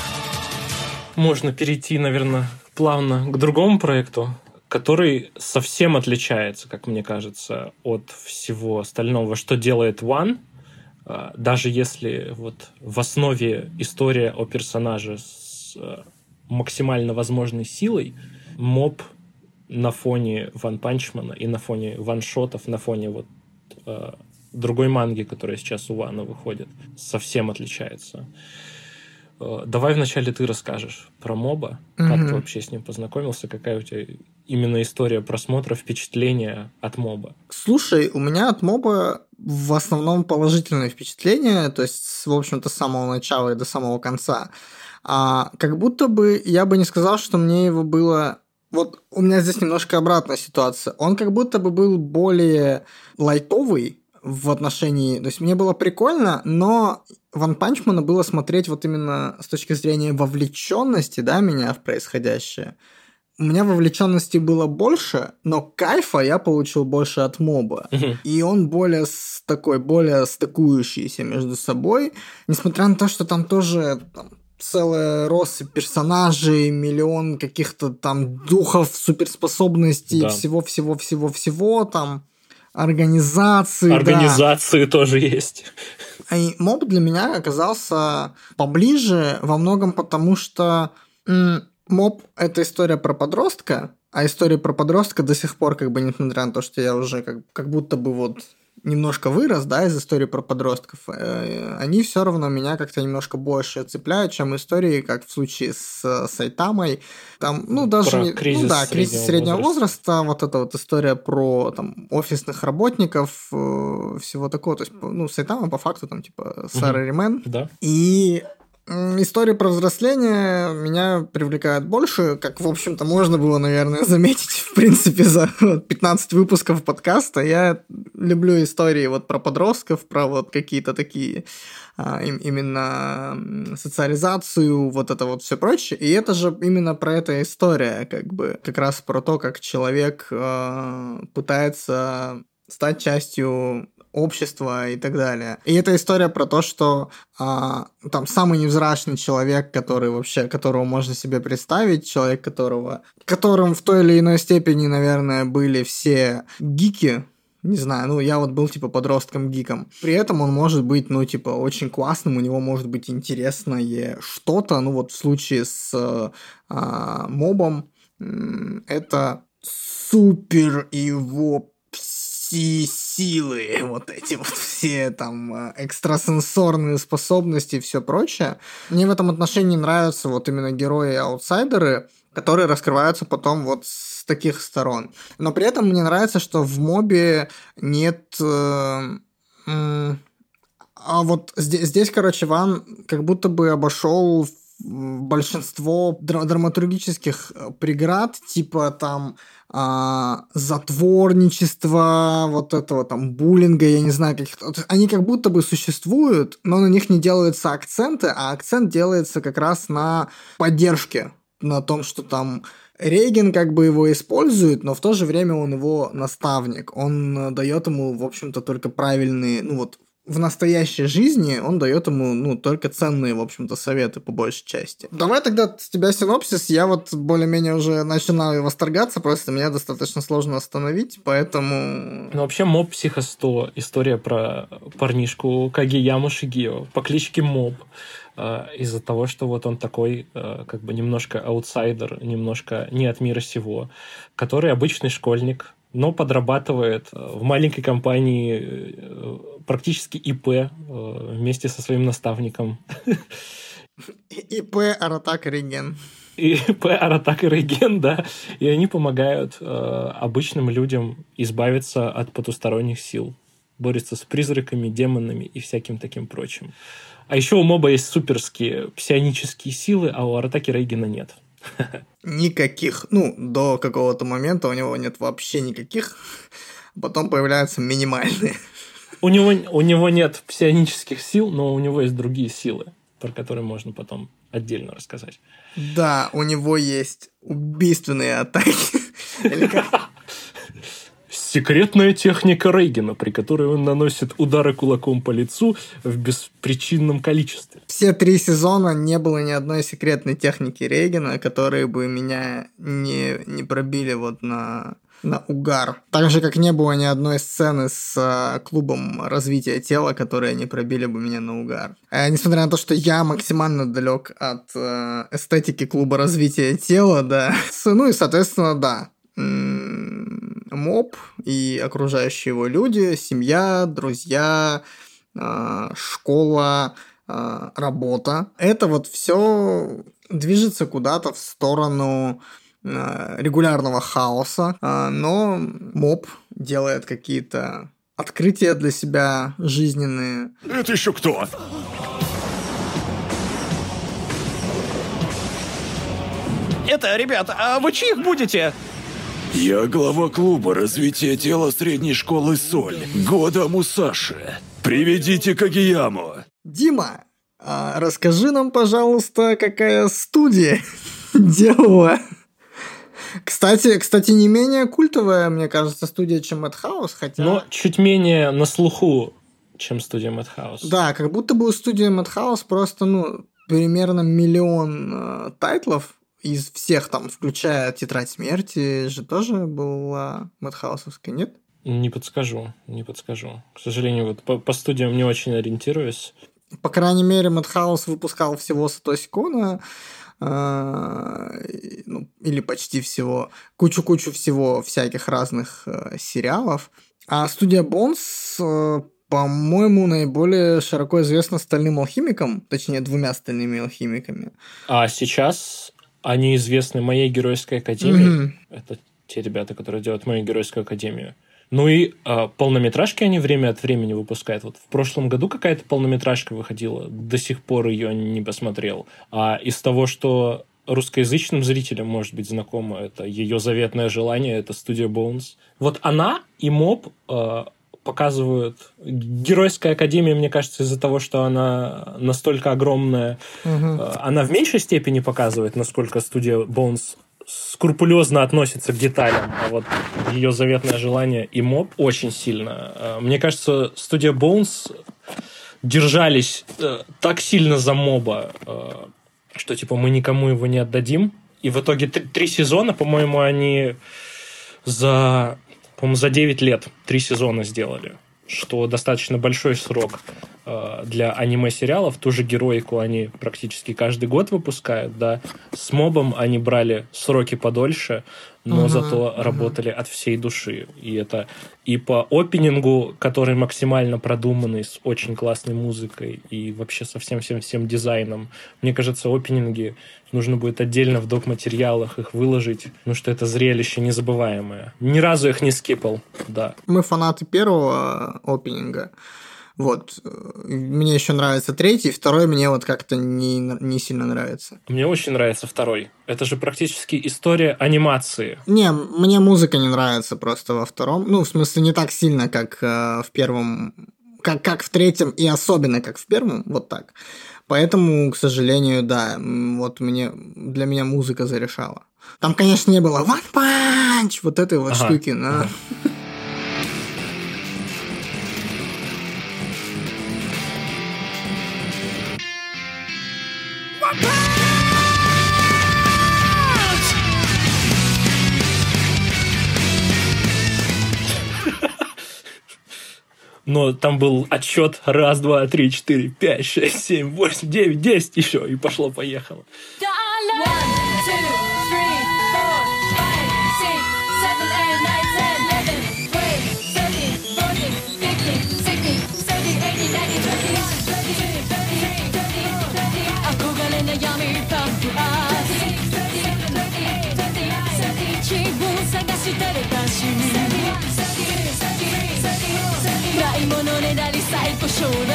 Можно перейти, наверное, плавно к другому проекту, который совсем отличается, как мне кажется, от всего остального, что делает One. А, Даже если вот в основе история о персонаже с э, максимально возможной силой, моб на фоне Ван Панчмана и на фоне ваншотов, на фоне вот э, другой манги, которая сейчас у Вана выходит, совсем отличается. Э, Давай вначале ты расскажешь про моба, как Мгм. ты вообще с ним познакомился, какая у тебя именно история просмотра, впечатления от моба. Слушай, у меня от моба в основном положительное впечатление, то есть, в общем-то, с самого начала и до самого конца. А, как будто бы я бы не сказал, что мне его было... Вот у меня здесь немножко обратная ситуация. Он как будто бы был более лайтовый в отношении... То есть мне было прикольно, но Ван Панчмана было смотреть вот именно с точки зрения вовлеченности, да, меня в происходящее. У меня вовлеченности было больше, но кайфа я получил больше от моба. И он более с- такой, более стыкующийся между собой. Несмотря на то, что там тоже там, целая россыпь персонажей, миллион каких-то там духов, суперспособностей, Да. всего-всего-всего-всего, там организации. да. Организации тоже есть. И моб для меня оказался поближе во многом потому, что м, моб — это история про подростка, а история про подростка до сих пор, как бы, несмотря на то, что я уже как, как будто бы вот немножко вырос, да, из истории про подростков, э, они все равно меня как-то немножко больше цепляют, чем истории, как в случае с Сайтамой. Там, ну, даже... Про не- кризис ну, да, кризис среднего среднего возраста. возраста, вот эта вот история про там офисных работников, э, всего такого. То есть, ну, Сайтама по факту там типа Сара Да. И м, история про взросление меня привлекает больше, как, в общем-то, можно было, наверное, заметить, в принципе, за вот 15 выпусков подкаста. Я люблю истории вот про подростков, про вот какие-то такие а, им- именно социализацию, вот это вот все прочее. И это же именно про эта история, как бы, как раз про то, как человек э, пытается стать частью общества и так далее. И это история про то, что а, там самый невзрачный человек, который вообще, которого можно себе представить, человек, которого, которым в той или иной степени, наверное, были все гики, не знаю, ну я вот был типа подростком-гиком. При этом он может быть, ну типа очень классным, у него может быть интересное что-то, ну вот в случае с а, мобом это супер его все силы, вот эти вот все там э, экстрасенсорные способности и все прочее. Мне в этом отношении нравятся вот именно герои-аутсайдеры, которые раскрываются потом вот с таких сторон. Но при этом мне нравится, что в мобе нет... э, м, а вот здесь, здесь, короче, Ван как будто бы обошел большинство дра- драматургических э, преград, типа там а, затворничества, вот этого там буллинга, я не знаю, каких-то. Они как будто бы существуют, но на них не делаются акценты, а акцент делается как раз на поддержке, на том, что там Рейген как бы его использует, но в то же время он его наставник. Он э, дает ему, в общем-то, только правильные, ну вот в настоящей жизни он дает ему, ну, только ценные, в общем-то, советы по большей части. Давай тогда с тебя синопсис. Я вот более-менее уже начинаю восторгаться, просто меня достаточно сложно остановить, поэтому... Ну, вообще, Моб Психо 100 история про парнишку Кагеяму Шигио по кличке Моб. э, Из-за того, что вот он такой, э, как бы немножко аутсайдер, немножко не от мира сего, который обычный школьник, но подрабатывает э, в маленькой компании э, практически ИП э, вместе со своим наставником. ИП Аратака Рейген. ИП Аратака Рейген, да, и они помогают э, обычным людям избавиться от потусторонних сил, борются с призраками, демонами и всяким таким прочим. А еще у моба есть суперские псионические силы, а у Аратаки Рейгена нет. Никаких. Ну, до какого-то момента у него нет вообще никаких. Потом появляются минимальные. У него, у него нет псионических сил, но у него есть другие силы, про которые можно потом отдельно рассказать. Да, у него есть убийственные атаки. Или как? Секретная техника Рейгена, при которой он наносит удары кулаком по лицу в беспричинном количестве. Все три сезона не было ни одной секретной техники Рейгена, которые бы меня не, не пробили вот на на угар. Так же, как не было ни одной сцены с э, клубом развития тела, которые не пробили бы меня на угар. Э, несмотря на то, что я максимально далек от э, эстетики клуба развития тела, да. Ну и, соответственно, да. Моб и окружающие его люди, семья, друзья, э, школа, э, работа. Это вот все движется куда-то в сторону Э, регулярного хаоса, но моб делает какие-то открытия для себя жизненные. Это еще кто? Это, ребята, а вы чьих будете? Я глава клуба развития тела средней школы Соль, года Мусаши. Приведите Кагияму. Дима, а расскажи нам, пожалуйста, какая студия делала кстати, кстати, не менее культовая, мне кажется, студия, чем Madhouse, хотя... Но чуть менее на слуху, чем студия Madhouse. Да, как будто бы у студии Madhouse просто, ну, примерно миллион э, тайтлов из всех там, включая «Тетрадь смерти», же тоже была Madhouse'овская, нет? Не подскажу, не подскажу. К сожалению, вот по, по студиям не очень ориентируюсь. По крайней мере, Madhouse выпускал всего Сатоси Кона, а, ну, или почти всего, кучу-кучу всего всяких разных э, сериалов. А студия Bones, э, по-моему, наиболее широко известна стальным алхимиком, точнее, двумя стальными алхимиками. А сейчас они известны моей геройской академии. Mm-hmm. Это те ребята, которые делают мою геройскую академию. Ну и э, полнометражки они время от времени выпускают. Вот в прошлом году какая-то полнометражка выходила, до сих пор ее не посмотрел. А из того, что русскоязычным зрителям может быть знакомо, это ее заветное желание, это студия Bones. Вот она и Моб э, показывают. Геройская академия, мне кажется, из-за того, что она настолько огромная, угу. она в меньшей степени показывает, насколько студия Bones скрупулезно относится к деталям, а вот ее заветное желание и моб очень сильно. Э, мне кажется, студия Bones держались э, так сильно за моба, что типа мы никому его не отдадим. И в итоге три, три сезона, по-моему, они за, по-моему, за 9 лет три сезона сделали что достаточно большой срок для аниме-сериалов. Ту же героику они практически каждый год выпускают, да. С мобом они брали сроки подольше, но uh-huh, зато uh-huh. работали от всей души. И это и по опенингу, который максимально продуманный, с очень классной музыкой, и вообще со всем-всем-всем дизайном. Мне кажется, опенинги нужно будет отдельно в док-материалах их выложить, потому что это зрелище незабываемое. Ни разу их не скипал, да. Мы фанаты первого опенинга. Вот. Мне еще нравится третий, второй мне вот как-то не, не сильно нравится. Мне очень нравится второй. Это же практически история анимации. Не, мне музыка не нравится просто во втором. Ну, в смысле, не так сильно, как э, в первом, как, как в третьем, и особенно как в первом, вот так. Поэтому, к сожалению, да, вот мне для меня музыка зарешала. Там, конечно, не было One Punch, вот этой вот ага. штуки, но... Ага. Но там был отсчет раз, два, три, четыре, пять, шесть, семь, восемь, девять, десять еще, и пошло-поехало. 探 最高将来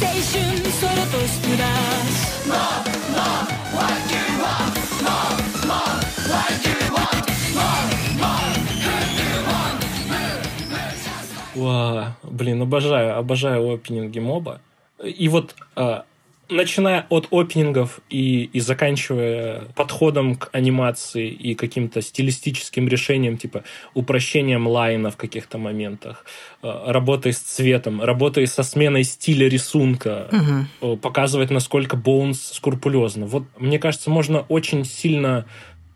青春ソロとスプラッシュВа, блин, обожаю, обожаю опенинги моба. И вот а, начиная от опенингов и, и заканчивая подходом к анимации и каким-то стилистическим решением, типа упрощением лайна в каких-то моментах, а, работой с цветом, работой со сменой стиля рисунка, э, показывает, насколько Боунс скрупулезно. Вот, мне кажется, можно очень сильно...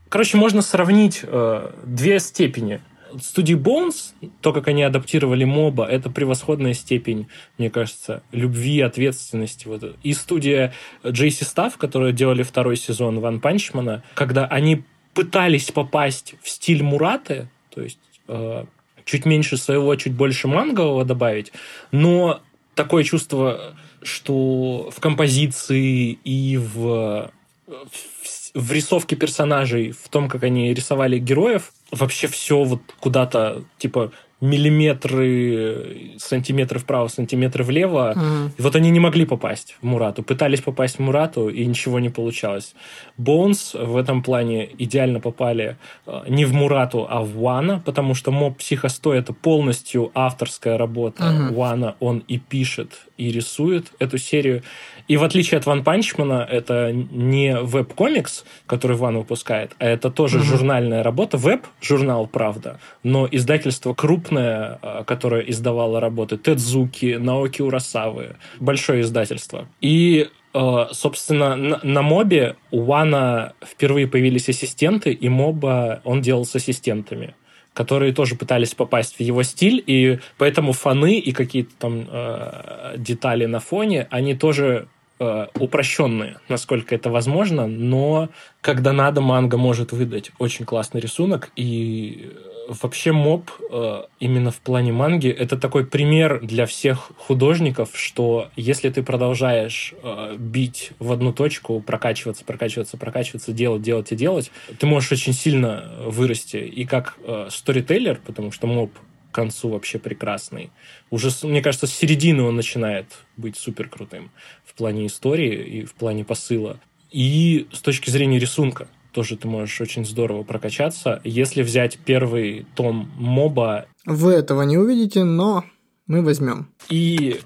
Короче, можно сравнить э, две степени студии Bones, то, как они адаптировали моба, это превосходная степень, мне кажется, любви, ответственности. Вот. И студия JC Staff, которые делали второй сезон Ван Панчмана, когда они пытались попасть в стиль Мураты, то есть э, чуть меньше своего, чуть больше мангового добавить, но такое чувство, что в композиции и в, в, в рисовке персонажей, в том, как они рисовали героев, вообще все вот куда-то, типа, миллиметры, сантиметры вправо, сантиметры влево. Мгм. И вот они не могли попасть в Мурату. Пытались попасть в Мурату, и ничего не получалось. Боунс в этом плане идеально попали э, не в Мурату, а в Вана, потому что моб Психо 100 это полностью авторская работа. Вана. Он и пишет, и рисует эту серию. И в отличие от Ван Панчмана, это не веб-комикс, который Ван выпускает, а это тоже Мгм. журнальная работа. Веб-журнал, правда, но издательство крупное, э, которое издавало работы Тедзуки, Наоки Урасавы, большое издательство. И э, собственно, на, на мобе у Вана впервые появились ассистенты, и моба он делал с ассистентами которые тоже пытались попасть в его стиль, и поэтому фоны и какие-то там э, детали на фоне, они тоже э, упрощенные, насколько это возможно, но когда надо, манга может выдать. Очень классный рисунок, и вообще моб э, именно в плане манги это такой пример для всех художников, что если ты продолжаешь э, бить в одну точку, прокачиваться, прокачиваться, прокачиваться, делать, делать и делать, ты можешь очень сильно вырасти. И как э, сторителлер, потому что моб к концу вообще прекрасный. Уже, мне кажется, с середины он начинает быть супер крутым в плане истории и в плане посыла. И с точки зрения рисунка тоже ты можешь очень здорово прокачаться. Если взять первый том моба Вы этого не увидите, но мы возьмем. и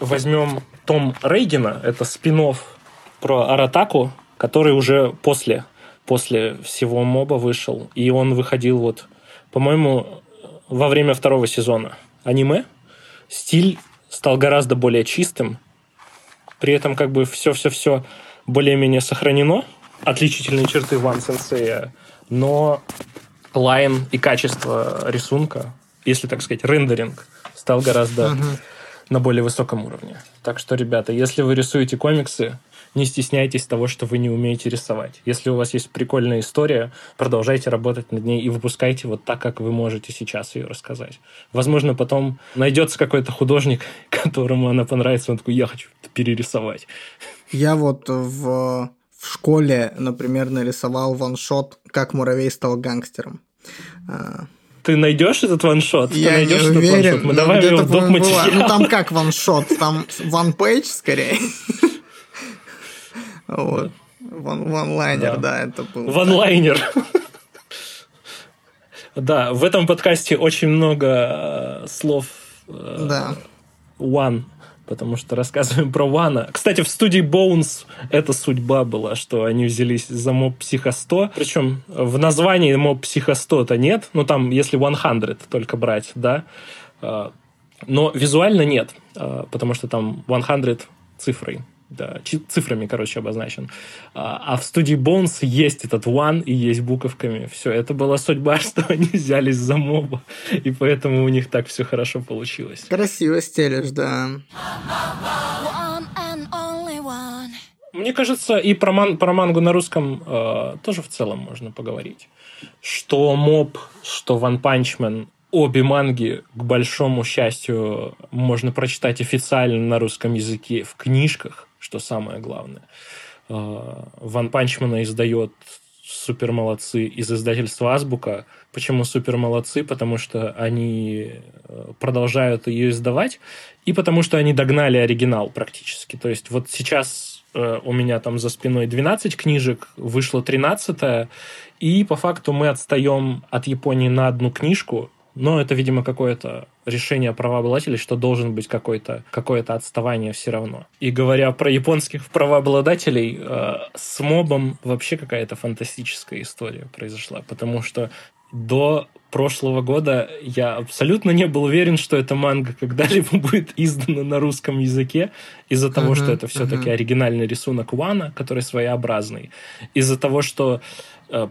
возьмем том Рейгена, это спин про Аратаку, который уже после, после всего моба вышел. И он выходил вот, по-моему, во время второго сезона аниме. Стиль стал гораздо более чистым. При этом как бы все-все-все более-менее сохранено. Отличительные черты Ван Сенсея. Но лайн и качество рисунка, если так сказать, рендеринг, стал гораздо на более высоком уровне. Так что, ребята, если вы рисуете комиксы, не стесняйтесь того, что вы не умеете рисовать. Если у вас есть прикольная история, продолжайте работать над ней и выпускайте вот так, как вы можете сейчас ее рассказать. Возможно, потом найдется какой-то художник, которому она понравится, он такой, я хочу перерисовать. Я вот в, в школе, например, нарисовал ваншот «Как муравей стал гангстером». А, Ты найдешь этот one-shot? Ты Я не найдешь этот уверен. one-shot? Мы добавим его в доп. материал. Ну, там как one-shot? Там one-page, скорее. Вот. Ван- Ванлайнер, Да. да, это был. One-liner. Да, в этом подкасте очень много э, слов э, Да. One, потому что рассказываем про Вана. Кстати, в студии Bones эта судьба была, что они взялись за Моб Психо 100. Причем в названии Моб Психо 100-то нет. Ну, там, если 100 только брать, да. А, Но визуально нет, а, потому что там 100 цифрой. Да, цифрами, короче, обозначен. А а в студии Bones есть этот one и есть буковками. Все, это была судьба, что они взялись за моба, и поэтому у них так все хорошо получилось. Красиво стелишь, да. One one. Мне кажется, и про, ман- про мангу на русском э, тоже в целом можно поговорить. Что Моб, что Ван Панчмен, обе манги, к большому счастью, можно прочитать официально на русском языке в книжках, что самое главное. Э, Ван Панчмена издает супер молодцы из издательства Азбука. Почему супер молодцы? Потому что они э, продолжают ее издавать, и потому что они догнали оригинал практически. То есть вот сейчас э, у меня там за спиной 12 книжек, вышло 13 и по факту мы отстаем от Японии на одну книжку, но это, видимо, какое-то решение правообладателей, что должен быть какое-то какое отставание все равно. И говоря про японских правообладателей, э, с мобом вообще какая-то фантастическая история произошла, потому что до прошлого года я абсолютно не был уверен, что эта манга когда-либо будет издана на русском языке, из-за того, uh-huh, что это все-таки uh-huh. оригинальный рисунок Вана, который своеобразный, из-за того, что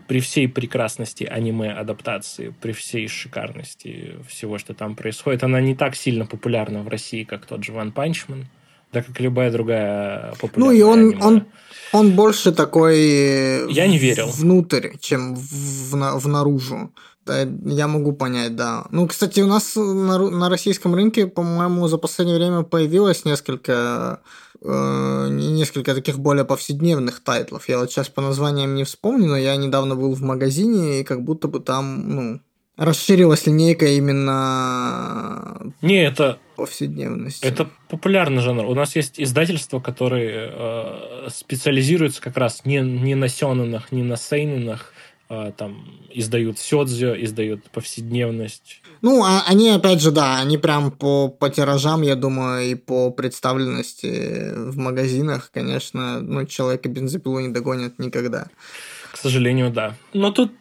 при всей прекрасности аниме-адаптации, при всей шикарности всего, что там происходит, она не так сильно популярна в России, как тот же Punch Man, да как любая другая популярная Ну и он, аниме. он, он больше такой... Я не верил. Внутрь, чем в, в, в наружу. Я могу понять, да. Ну, кстати, у нас на, на российском рынке, по-моему, за последнее время появилось несколько э, несколько таких более повседневных тайтлов. Я вот сейчас по названиям не вспомню, но я недавно был в магазине, и как будто бы там, ну, расширилась линейка именно не это повседневности. Это популярный жанр. У нас есть издательства, которые э, специализируются как раз не, не на сёнэнах, не на сейненах, там издают сёдзё, издают повседневность. Ну, а они, опять же, да, они прям по, по тиражам, я думаю, и по представленности в магазинах, конечно, ну, человека бензопилу не догонят никогда. К сожалению, да. Но тут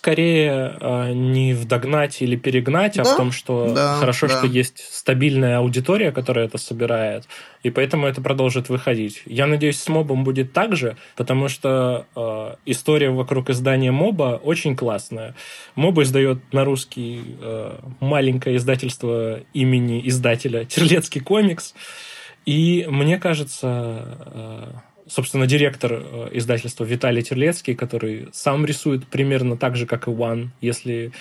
скорее э, не в догнать или перегнать, да? а в том, что да, хорошо, да. что есть стабильная аудитория, которая это собирает, и поэтому это продолжит выходить. Я надеюсь, с мобом будет так же, потому что э, история вокруг издания моба очень классная. Моб издает на русский э, маленькое издательство имени издателя Терлецкий комикс, и мне кажется... Э, собственно, директор э, издательства Виталий Терлецкий, который сам рисует примерно так же, как и One. Если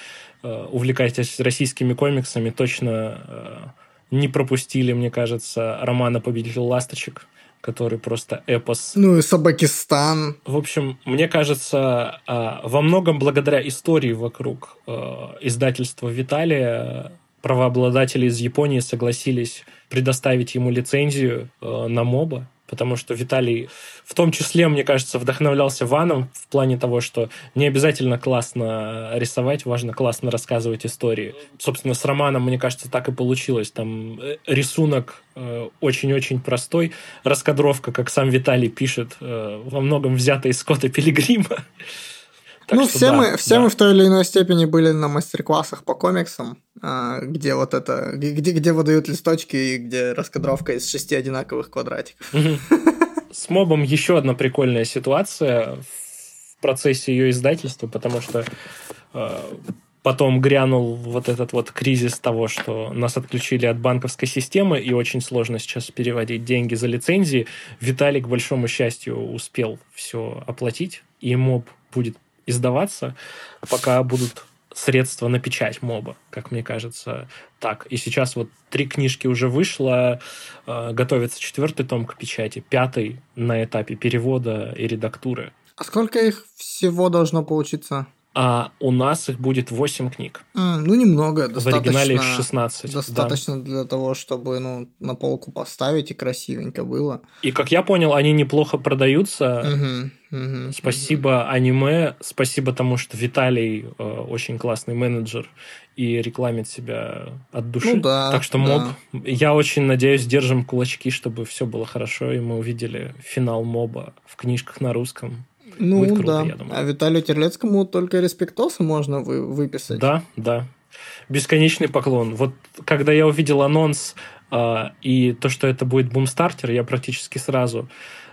э, увлекаетесь российскими комиксами, точно э, не пропустили, мне кажется, романа «Победитель ласточек», который просто эпос. Ну и Собакистан. В общем, мне кажется, во многом благодаря истории вокруг издательства Виталия правообладатели из Японии согласились предоставить ему лицензию на моба потому что Виталий в том числе, мне кажется, вдохновлялся Ваном в плане того, что не обязательно классно рисовать, важно классно рассказывать истории. Собственно, с романом, мне кажется, так и получилось. Там э, рисунок э, очень-очень простой, раскадровка, как сам Виталий пишет, э, во многом взята из Скотта Пилигрима. Так ну, все, да, мы, все да. мы в той или иной степени были на мастер-классах по комиксам, а, где вот это, где, где выдают листочки и где раскадровка из шести одинаковых квадратиков. С мобом еще одна прикольная ситуация в процессе ее издательства, потому что а, потом грянул вот этот вот кризис того, что нас отключили от банковской системы, и очень сложно сейчас переводить деньги за лицензии. Виталик, к большому счастью, успел все оплатить, и моб будет издаваться, пока будут средства на печать моба, как мне кажется, так. И сейчас вот три книжки уже вышло, э, готовится четвертый том к печати, пятый на этапе перевода и редактуры. А сколько их всего должно получиться? А у нас их будет 8 книг. А, ну, немного. В оригинале их 16. Достаточно да. для того, чтобы ну, на полку поставить и красивенько было. И, как я понял, они неплохо продаются. Угу, угу, спасибо угу. аниме, спасибо тому, что Виталий э, очень классный менеджер и рекламит себя от души. Ну, да, так что моб, да. я очень надеюсь, держим кулачки, чтобы все было хорошо, и мы увидели финал моба в книжках на русском. Ну Будет круто, да. я думаю. А Виталию Терлецкому только респектосы можно вы, выписать. Да, да. Бесконечный поклон. Вот когда я увидел анонс э, и то, что это будет бумстартер, я практически сразу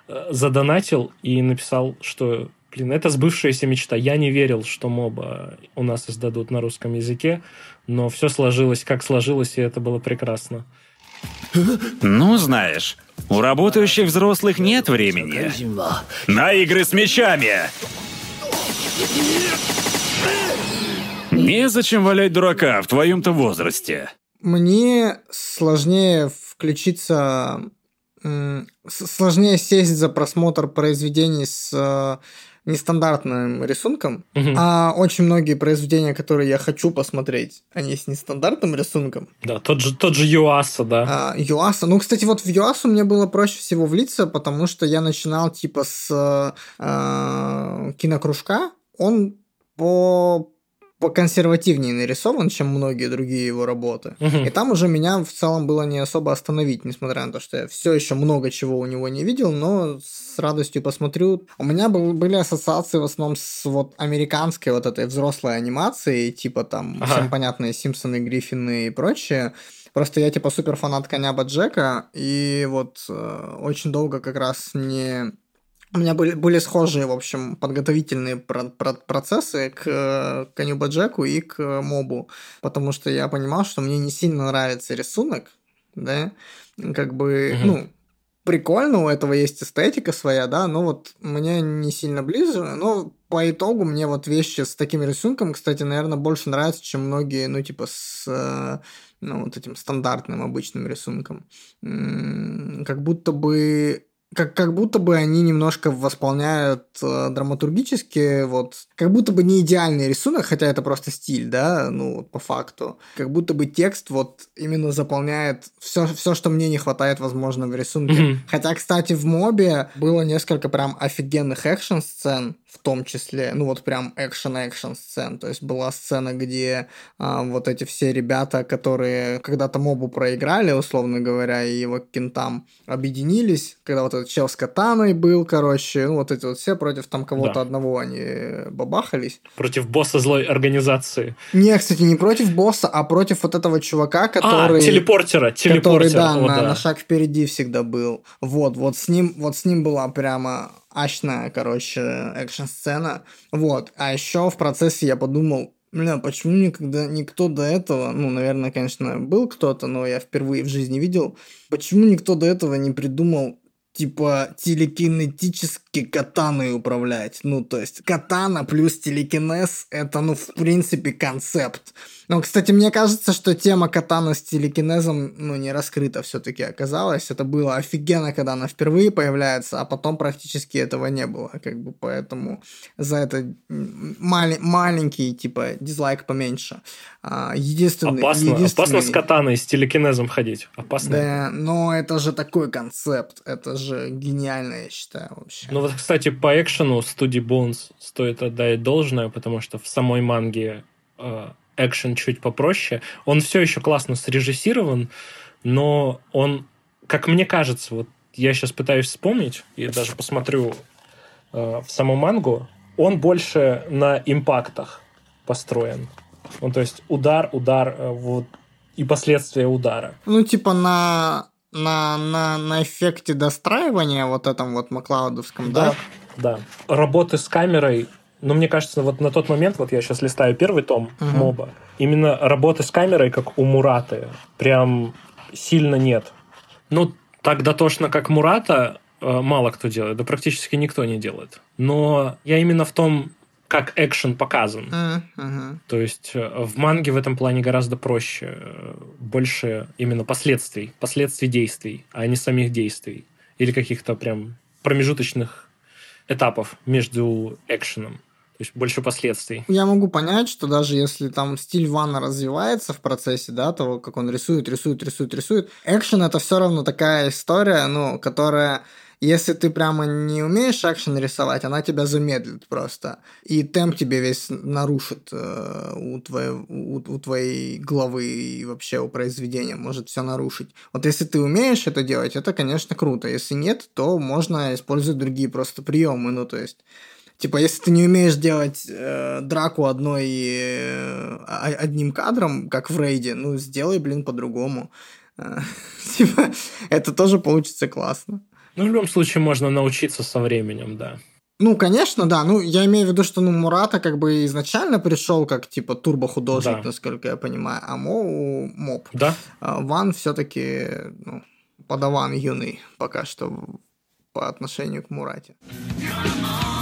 э, задонатил и написал, что блин, это сбывшаяся мечта. Я не верил, что моба у нас издадут на русском языке, но все сложилось, как сложилось, и это было прекрасно. Ну, знаешь, у работающих взрослых нет времени. На игры с мечами! Незачем валять дурака в твоем-то возрасте. Мне сложнее включиться... Сложнее сесть за просмотр произведений с нестандартным рисунком, а очень многие произведения, которые я хочу посмотреть, они с нестандартным рисунком. Да, тот же, тот же Юаса, да. А, Юаса. Ну, кстати, вот в Юасу мне было проще всего влиться, потому что я начинал типа с э, кинокружка. Он по поконсервативнее нарисован, чем многие другие его работы. Мгм. И там уже меня в целом было не особо остановить, несмотря на то, что я все еще много чего у него не видел, но с радостью посмотрю. У меня был- были ассоциации в основном с вот американской вот этой взрослой анимацией, типа там Ага. всем понятные Симпсоны, Гриффины и прочее. Просто я типа супер фанат коня Боджека, и вот э, очень долго как раз не... У меня были, были схожие, в общем, подготовительные про- про- процессы к э, коню Боджеку и к мобу, потому что я понимал, что мне не сильно нравится рисунок, да, как бы, Мгм. ну, прикольно, у этого есть эстетика своя, да, но вот мне не сильно ближе, но по итогу мне вот вещи с таким рисунком, кстати, наверное, больше нравятся, чем многие, ну, типа, с э, ну, вот этим стандартным обычным рисунком. Как будто бы как, как будто бы они немножко восполняют э, драматургически, вот, как будто бы не идеальный рисунок, хотя это просто стиль, да, ну, по факту. Как будто бы текст вот именно заполняет все, все что мне не хватает, возможно, в рисунке. Мгм. Хотя, кстати, в мобе было несколько прям офигенных экшн-сцен, в том числе, ну вот прям экшен-экшн сцен. То есть была сцена, где а, вот эти все ребята, которые когда-то мобу проиграли, условно говоря, и его кентам объединились, когда вот этот чел с катаной был, короче, ну вот эти вот все против там кого-то Да. одного они бабахались. Против босса злой организации. Не, кстати, не против босса, а против вот этого чувака, который... А, телепортера, Который, телепортера. да, о, на, да. на шаг впереди всегда был. Вот, вот с ним, вот с ним была прямо ачная, короче, экшн-сцена. Вот. А еще в процессе я подумал, бля, почему никогда никто до этого, ну, наверное, конечно, был кто-то, но я впервые в жизни видел, почему никто до этого не придумал типа телекинетически катаной управлять. Ну, то есть катана плюс телекинез это, ну, в принципе, концепт. Но, кстати, мне кажется, что тема катана с телекинезом, ну, не раскрыта все-таки оказалась. Это было офигенно, когда она впервые появляется, а потом практически этого не было. Как бы поэтому за это мали- маленький, типа, дизлайк поменьше. А, единственный, Опасно, опасно единственный- с катаной, с телекинезом ходить. Опасно. Да, но это же такой концепт. Это же гениально, я считаю, вообще. Ну вот, кстати, по экшену студии Bones стоит отдать должное, потому что в самой манге э, экшен чуть попроще. Он все еще классно срежиссирован, но он, как мне кажется, вот я сейчас пытаюсь вспомнить и даже посмотрю э, в саму мангу, он больше на импактах построен. Ну, то есть удар, удар, э, вот, и последствия удара. Ну, типа на, на, на, на эффекте достраивания вот этом вот Маклаудовском, да? Да. Работы с камерой, ну, мне кажется, вот на тот момент, вот я сейчас листаю первый том Мгм. моба, именно работы с камерой, как у Мураты, прям сильно нет. Ну, так дотошно, как Мурата, э, мало кто делает, да практически никто не делает. Но я именно в том, как экшен показан. Мгм. То есть э, в манге в этом плане гораздо проще. э, Больше именно последствий, последствий действий, а не самих действий. Или каких-то прям промежуточных этапов между экшеном. То есть больше последствий. Я могу понять, что даже если там стиль Вана развивается в процессе, да, того, как он рисует, рисует, рисует, рисует, экшен это все равно такая история, ну, которая если ты прямо не умеешь экшен рисовать, она тебя замедлит просто. И темп тебе весь нарушит э, у, твоей, у, у твоей главы и вообще у произведения может все нарушить. Вот если ты умеешь это делать, это, конечно, круто. Если нет, то можно использовать другие просто приемы. Ну, то есть Типа, если ты не умеешь делать э, драку одной э, одним кадром, как в рейде, ну сделай, блин, по-другому. Э, Типа, это тоже получится классно. Ну, в любом случае, можно научиться со временем, да. Ну, конечно, да. Ну, я имею в виду, что ну, Мурата как бы изначально пришел как типа турбохудожник, Да. насколько я понимаю, а Мо моб. Да? А Ван все-таки ну, подаван юный пока что по отношению к Мурате. 話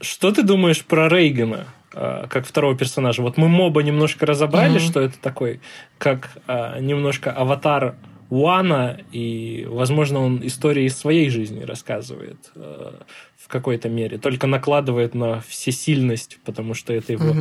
Что ты думаешь про Рейгана? э, как второго персонажа. Вот мы моба немножко разобрали, Мгм. что это такой, как э, немножко аватар Уана, и, возможно, он истории из своей жизни рассказывает э, в какой-то мере, только накладывает на всесильность, потому что это его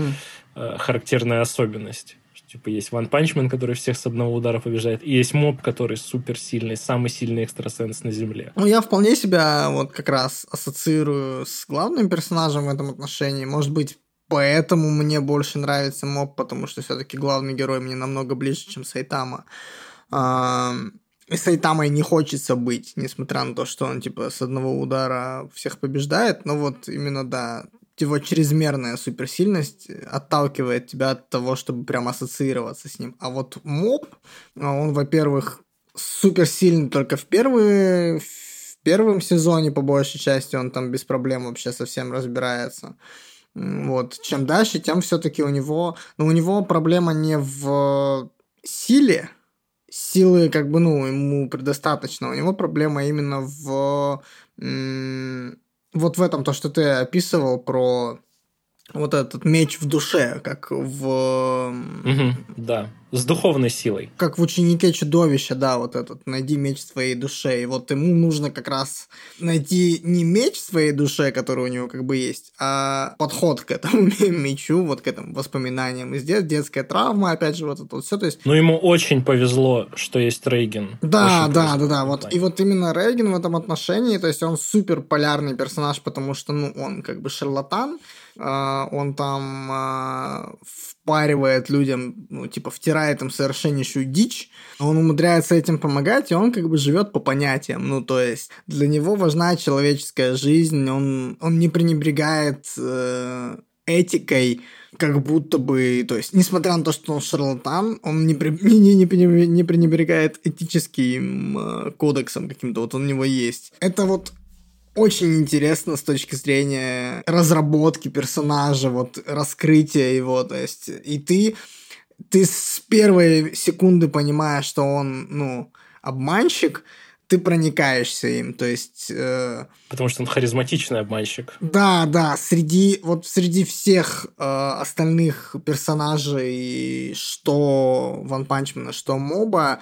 э, характерная особенность. Типа есть Ван Панчмен, который всех с одного удара побеждает, и есть моб, который суперсильный, самый сильный экстрасенс на Земле. Ну, я вполне себя вот как раз ассоциирую с главным персонажем в этом отношении. Может быть, поэтому мне больше нравится Моб, потому что все-таки главный герой мне намного ближе, чем Сайтама. Ам, И Сайтамой не хочется быть, несмотря на то, что он типа с одного удара всех побеждает. Но вот именно, да, его чрезмерная суперсильность отталкивает тебя от того, чтобы прям ассоциироваться с ним. А вот Моб, он, во-первых, суперсильный только в первые в первом сезоне, по большей части, он там без проблем вообще совсем разбирается. Вот. Чем дальше, тем все-таки у него... Ну, у него проблема не в силе, силы, как бы, ну, ему предостаточно. У него проблема именно в... Вот в этом, то, что ты описывал про вот этот меч в душе, как в... Мгм, да, с духовной силой. Как в ученике чудовища, да, вот этот, найди меч своей душе. И вот ему нужно как раз найти не меч своей душе, который у него как бы есть, а подход к этому мечу, вот к этим воспоминаниям из детства, детская травма, опять же, вот это вот все. То есть Но ему очень повезло, что есть Рейген. да, Очень да, да, да. Вот, и вот именно Рейген в этом отношении, то есть он супер полярный персонаж, потому что, ну, он как бы шарлатан, а, он там а, впаривает людям, ну, типа, втирает им совершеннейшую дичь, он умудряется этим помогать, и он как бы живет по понятиям. Ну, то есть для него важна человеческая жизнь, он, он не пренебрегает э, этикой, как будто бы, то есть, несмотря на то, что он шарлатан, он не, при- не, не, не пренебрегает этическим э, кодексом каким-то, вот он у него есть. Это вот очень интересно с точки зрения разработки персонажа, вот раскрытия его, то есть, и ты, ты с первой секунды понимаешь, что он, ну, обманщик, ты проникаешься им, то есть... э, Потому что он харизматичный обманщик. да, да, среди вот среди всех э, остальных персонажей, что Ван Панчмана, что Моба,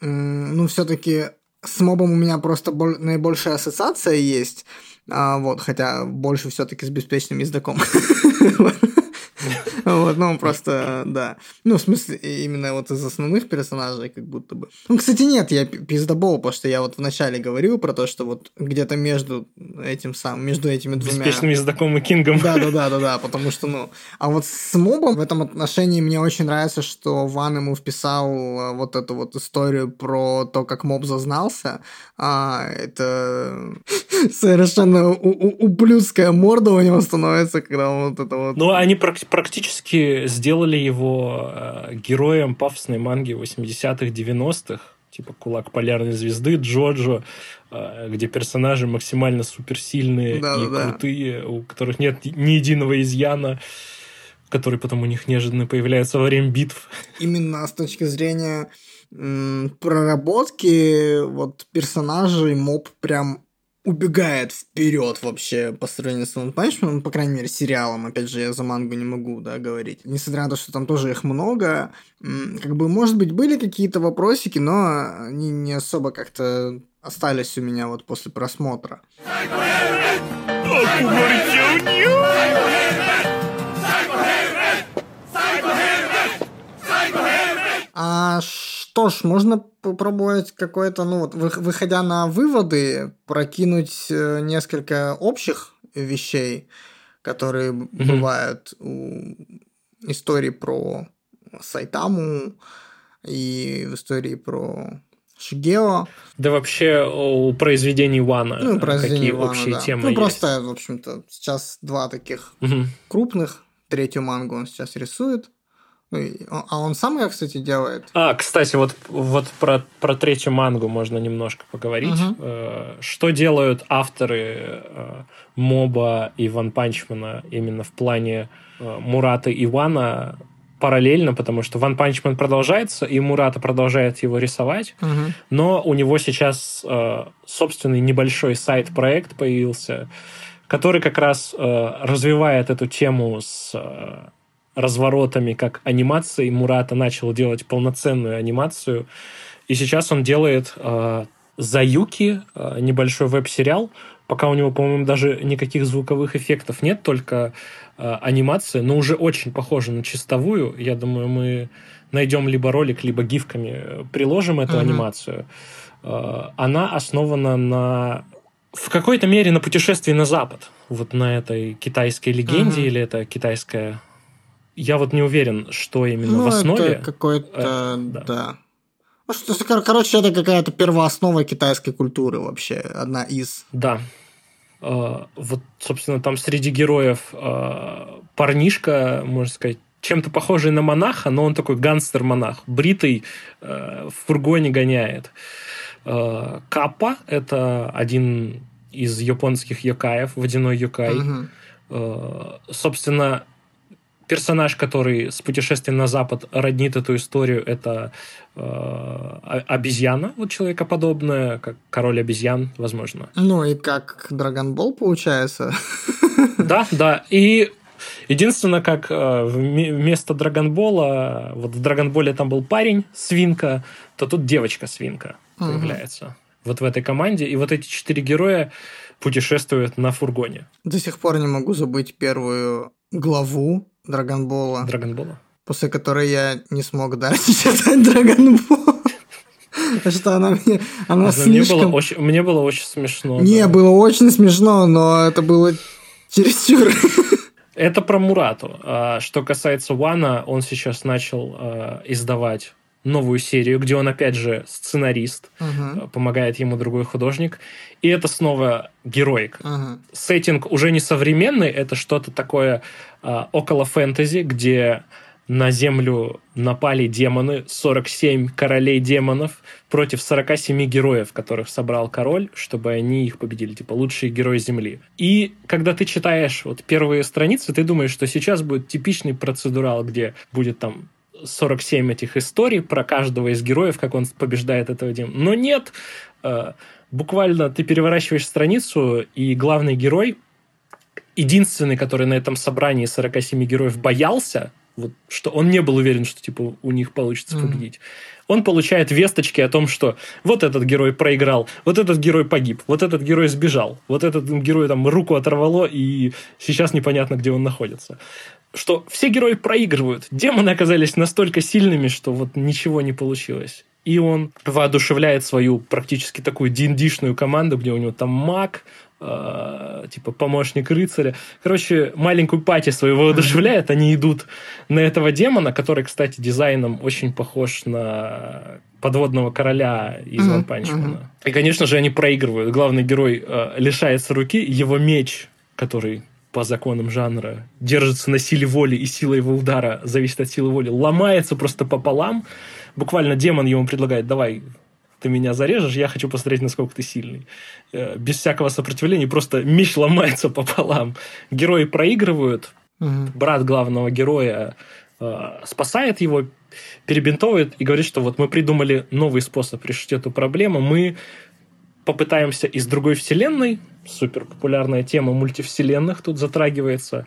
м, ну все-таки с Мобом у меня просто бол- наибольшая ассоциация есть, а, вот, хотя больше все-таки с беспечным ездаком. Вот, ну, он просто, да. Ну, в смысле, именно вот из основных персонажей, как будто бы. Ну, кстати, нет, я пи- пиздобол, потому что я вот вначале говорил про то, что вот где-то между этим самым, между этими двумя... Беспечным ездаком и Кингом. Да, да, да, да, да, потому что, ну, а вот с мобом в этом отношении мне очень нравится, что Ван ему вписал а, вот эту вот историю про то, как моб зазнался. А, это совершенно ублюдская морда у него становится, когда он вот это вот... Но они прак- практически сделали его э, героем пафосной манги 80-х, 90-х. Типа «Кулак полярной звезды», «Джоджо», э, где персонажи максимально суперсильные и Да-да-да. крутые, у которых нет ни единого изъяна, который потом у них неожиданно появляется во время битв. именно с точки зрения проработки вот персонажей моб прям убегает вперед вообще по сравнению с One Punch Man, по крайней мере, сериалом. Опять же, я за мангу не могу, да, говорить. Несмотря на то, что там тоже их много, как бы, может быть, были какие-то вопросики, но они не особо как-то остались у меня вот после просмотра. Что ж, можно попробовать какой-то, ну вот, вы- выходя на выводы, прокинуть э, несколько общих вещей, которые б- бывают у истории про Сайтаму и в истории про Шигео. Да вообще у произведений Вана Ну, э, какие Вана, общие да. темы Ну, есть? просто, в общем-то, сейчас два таких Мгм. крупных. Третью мангу он сейчас рисует. Ну, А он сам ее, кстати, делает. А, кстати, вот, вот про, про третью мангу можно немножко поговорить. Э, Что делают авторы э, Моба и Ван Панчмана именно в плане э, Мурата и Вана параллельно, потому что Ван Панчман продолжается, и Мурата продолжает его рисовать, но у него сейчас э, собственный небольшой сайт-проект появился, который как раз э, развивает эту тему с э, разворотами как анимации. Мурата начал делать полноценную анимацию. И сейчас он делает э, за Юки э, небольшой веб-сериал. Пока у него, по-моему, даже никаких звуковых эффектов нет, только э, анимация, но уже очень похожа на чистовую. Я думаю, мы найдем либо ролик, либо гифками э, приложим эту Мгм. анимацию. Э, она основана на в какой-то мере на путешествии на Запад. Вот на этой китайской легенде Мгм. или это китайская... Я вот не уверен, что именно Ну, в основе. это какой-то, Э, да. да. Ну, что, короче, это какая-то первооснова китайской культуры вообще, одна из. Да. Э, Вот, собственно, там среди героев э, парнишка, можно сказать, чем-то похожий на монаха, но он такой гангстер-монах, бритый, э, в фургоне гоняет. Э, Каппа – это один из японских йокаев, водяной йокай. Мгм. Э, Собственно, персонаж, который с путешествием на Запад роднит эту историю, это э, о- обезьяна, вот человекоподобная, как король обезьян, возможно. Ну и как Ball получается. Да, да. И единственное, как э, вме- вместо Драгонбола, вот в Драгонболе там был парень, свинка, то тут девочка-свинка появляется. Вот в этой команде. И вот эти четыре героя путешествуют на фургоне До сих пор не могу забыть первую главу Драгонбола, Драгонбола. после которой я не смог дальше читать Драгонбол. Потому что она мне... Она А Мне было, слишком... очень, мне было очень смешно. Не, да. было очень смешно, но это было чересчур. Это про Мурату. А Что касается Вана, он сейчас начал э, издавать новую серию, где он, опять же, сценарист, э, помогает ему другой художник. И это снова героик. мгм. Сеттинг уже не современный, это что-то такое э, около фэнтези, где на Землю напали демоны, 47 королей демонов против 47 героев, которых собрал король, чтобы они их победили, типа лучшие герои Земли. И когда ты читаешь вот первые страницы, ты думаешь, что сейчас будет типичный процедурал, где будет там 47 этих историй про каждого из героев, как он побеждает этого демона. Но нет, э, буквально ты переворачиваешь страницу, и главный герой, единственный, который на этом собрании 47 героев боялся, вот, что он не был уверен, что типа у них получится Мгм. победить. Он получает весточки о том, что вот этот герой проиграл, вот этот герой погиб, вот этот герой сбежал, вот этот герой там руку оторвало, и сейчас непонятно, где он находится. Что все герои проигрывают. Демоны оказались настолько сильными, что вот ничего не получилось. И он воодушевляет свою практически такую диндишную команду, где у него там маг, э, типа помощник рыцаря. Короче, маленькую пати свою воодушевляет, они идут на этого демона, который, кстати, дизайном очень похож на подводного короля из Ван Панчмана. И, конечно же, они проигрывают. Главный герой э, лишается руки, его меч, который по законам жанра держится на силе воли, и сила его удара зависит от силы воли, ломается просто пополам. Буквально демон ему предлагает, давай, ты меня зарежешь, я хочу посмотреть, насколько ты сильный. Э, Без всякого сопротивления, просто меч ломается пополам. Герои проигрывают, Мгм. брат главного героя э, спасает его, перебинтовывает и говорит, что вот мы придумали новый способ решить эту проблему. Мы попытаемся из другой вселенной, супер популярная тема мультивселенных тут затрагивается,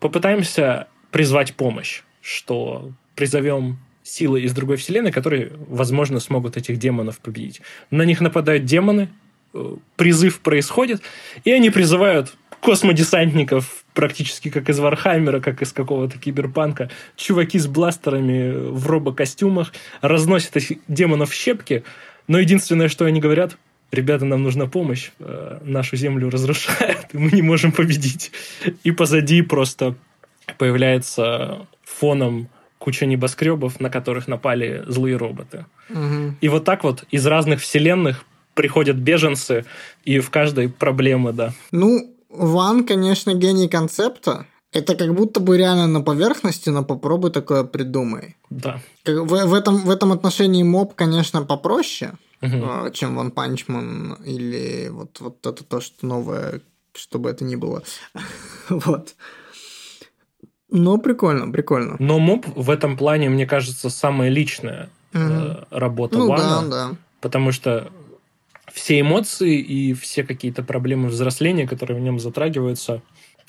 попытаемся призвать помощь, что призовем силы из другой вселенной, которые, возможно, смогут этих демонов победить. На них нападают демоны, э, призыв происходит, и они призывают космодесантников, практически как из Вархаммера, как из какого-то киберпанка. Чуваки с бластерами в робокостюмах разносят этих демонов в щепки, но единственное, что они говорят, ребята, нам нужна помощь, э, нашу землю разрушают, и мы не можем победить. И позади просто появляется фоном куча небоскребов, на которых напали злые роботы. И вот так вот из разных вселенных приходят беженцы, и в каждой проблемы, да. Ну, Ван, конечно, гений концепта. Это как будто бы реально на поверхности, но попробуй такое придумай. Да. В, в этом, в этом отношении моб, конечно, попроще, А, чем Ван Панчман или вот, вот это то, что новое, что бы это ни было. Вот. Но прикольно, прикольно. Но моб в этом плане, мне кажется, самая личная Мгм. работа Ну Вана. да, да. Потому что все эмоции и все какие-то проблемы взросления, которые в нем затрагиваются,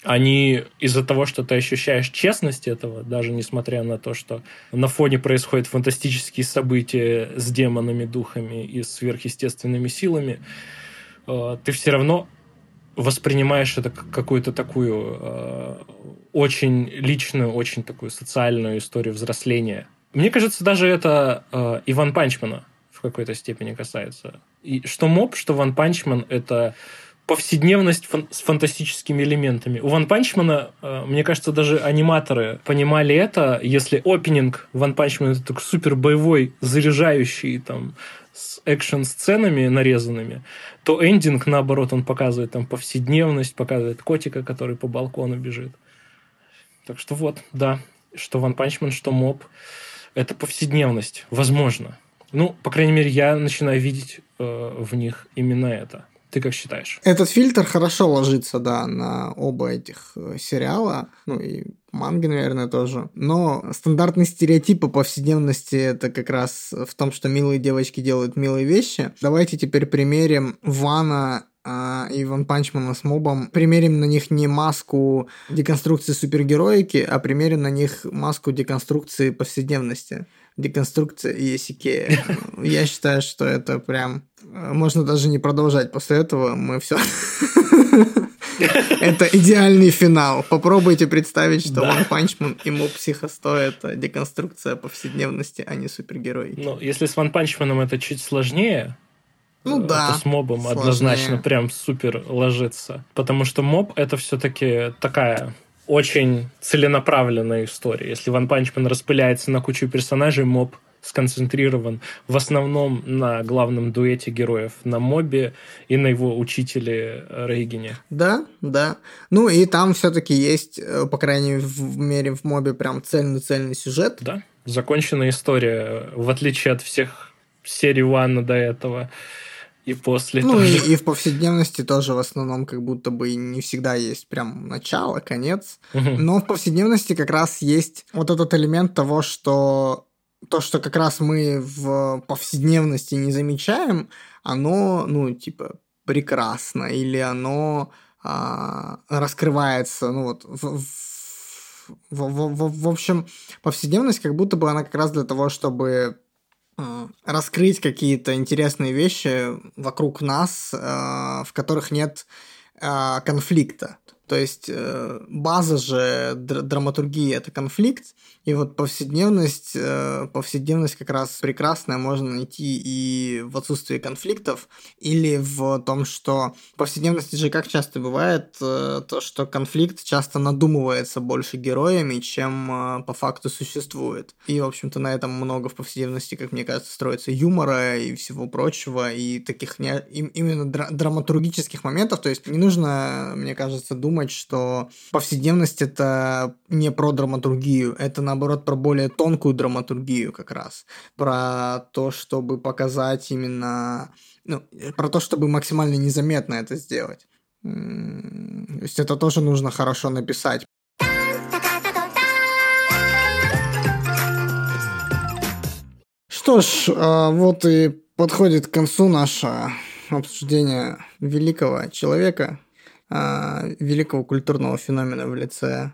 они из-за того, что ты ощущаешь честность этого, даже несмотря на то, что на фоне происходят фантастические события с демонами, духами и сверхъестественными силами, э, ты все равно воспринимаешь это как какую-то такую э, очень личную, очень такую социальную историю взросления. Мне кажется, даже это э, и Ван Панчмана в какой-то степени касается. И что Моб, что Ван Панчман — это повседневность фан- с фантастическими элементами. У Ван Панчмана, э, мне кажется, даже аниматоры понимали это, если опенинг Ван Панчмана это такой супер боевой, заряжающий там с экшн-сценами нарезанными, то эндинг, наоборот, он показывает там повседневность, показывает котика, который по балкону бежит. Так что вот, да, что Ван Панчман, что Моб, это повседневность, возможно. Ну, по крайней мере, я начинаю видеть э, в них именно это. Ты как считаешь? Этот фильтр хорошо ложится, да, на оба этих э, сериала, ну и манги, наверное, тоже. Но стандартный стереотип по повседневности это как раз в том, что милые девочки делают милые вещи. Давайте теперь примерим Вана а, и Ван Панчмана с Мобом. Примерим на них не маску деконструкции супергероики, а примерим на них маску деконструкции повседневности. Деконструкция Есикея. Я считаю, что это прям... Можно даже не продолжать после этого. Мы все... Это идеальный финал. Попробуйте представить, что. Ван Панчман и Моб Психо 100 это деконструкция повседневности, а не супергероики. Ну, если с Ван Панчманом это чуть сложнее, Ну э, да. то с мобом сложнее. однозначно прям супер ложится. Потому что моб это все-таки такая очень целенаправленная история. Если One-Punch Man распыляется на кучу персонажей, моб сконцентрирован в основном на главном дуэте героев, на мобе и на его учителе э, Рейгене. Да, да. Ну и там все-таки есть, э, по крайней мере, в мобе прям цельный-цельный сюжет. Да, законченная история, в отличие от всех серий Ванна до этого и после Ну тоже. и, и в повседневности тоже в основном как будто бы не всегда есть прям начало, конец. Но в повседневности как раз есть вот этот элемент того, что то, что как раз мы в повседневности не замечаем, оно, ну, типа, прекрасно, или оно а, раскрывается, ну, вот, в, в- в- в- в общем, повседневность как будто бы она как раз для того, чтобы э, раскрыть какие-то интересные вещи вокруг нас, э, в которых нет э, конфликта. То есть э, база же др- драматургии это конфликт, и вот повседневность, э, повседневность как раз прекрасная можно найти и в отсутствии конфликтов, или в том, что в повседневности же как часто бывает, э, то, что конфликт часто надумывается больше героями, чем э, по факту существует. И, в общем-то, на этом много в повседневности, как мне кажется, строится юмора и всего прочего, и таких не, им- именно дра- драматургических моментов. То есть не нужно, мне кажется, думать, что повседневность это не про драматургию, это наоборот про более тонкую драматургию как раз. Про то, чтобы показать именно... Ну, про то, чтобы максимально незаметно это сделать. То есть это тоже нужно хорошо написать. Что ж, а, вот и подходит к концу наше обсуждение великого человека, а, великого культурного феномена в лице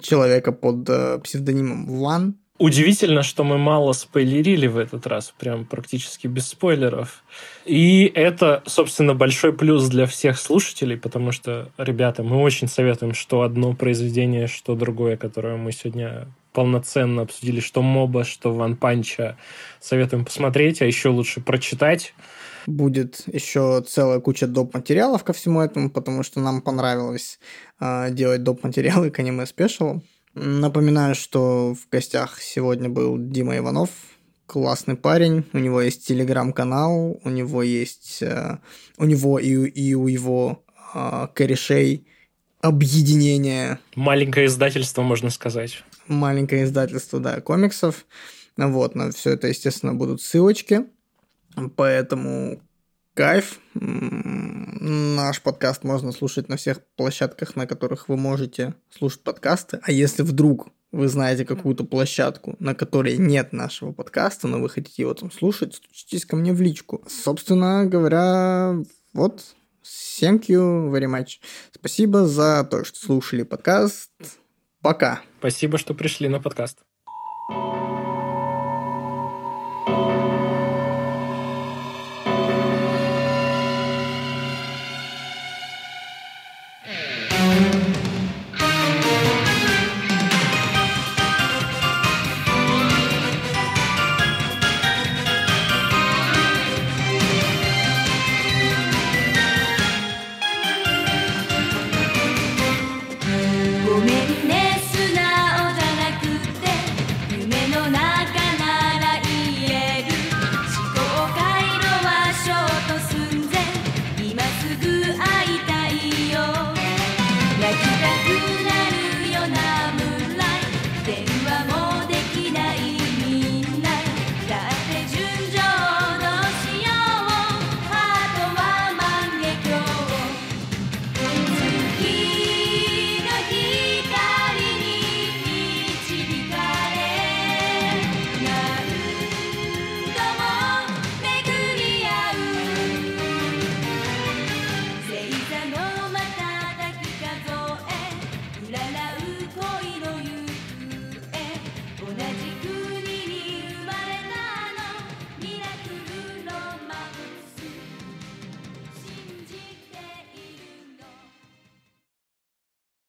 человека под э, псевдонимом Ван. Удивительно, что мы мало спойлерили в этот раз, прям практически без спойлеров. И это, собственно, большой плюс для всех слушателей, потому что, ребята, мы очень советуем, что одно произведение, что другое, которое мы сегодня полноценно обсудили, что Моба, что Ван Панча, советуем посмотреть, а еще лучше прочитать. Будет еще целая куча доп. материалов ко всему этому, потому что нам понравилось э, делать доп. материалы к аниме спешалу. Напоминаю, что в гостях сегодня был Дима Иванов, классный парень. У него есть телеграм-канал, у него есть, э, у него и, у- и у его э, корешей объединение Маленькое издательство, можно сказать. маленькое издательство, да, комиксов. Вот, на все это, естественно, будут ссылочки. Поэтому кайф. Наш подкаст можно слушать на всех площадках, на которых вы можете слушать подкасты. А если вдруг вы знаете какую-то площадку, на которой нет нашего подкаста, но вы хотите его там слушать, стучитесь ко мне в личку. Собственно говоря, вот, thank you very much. Спасибо за то, что слушали подкаст. Пока. Спасибо, что пришли на подкаст.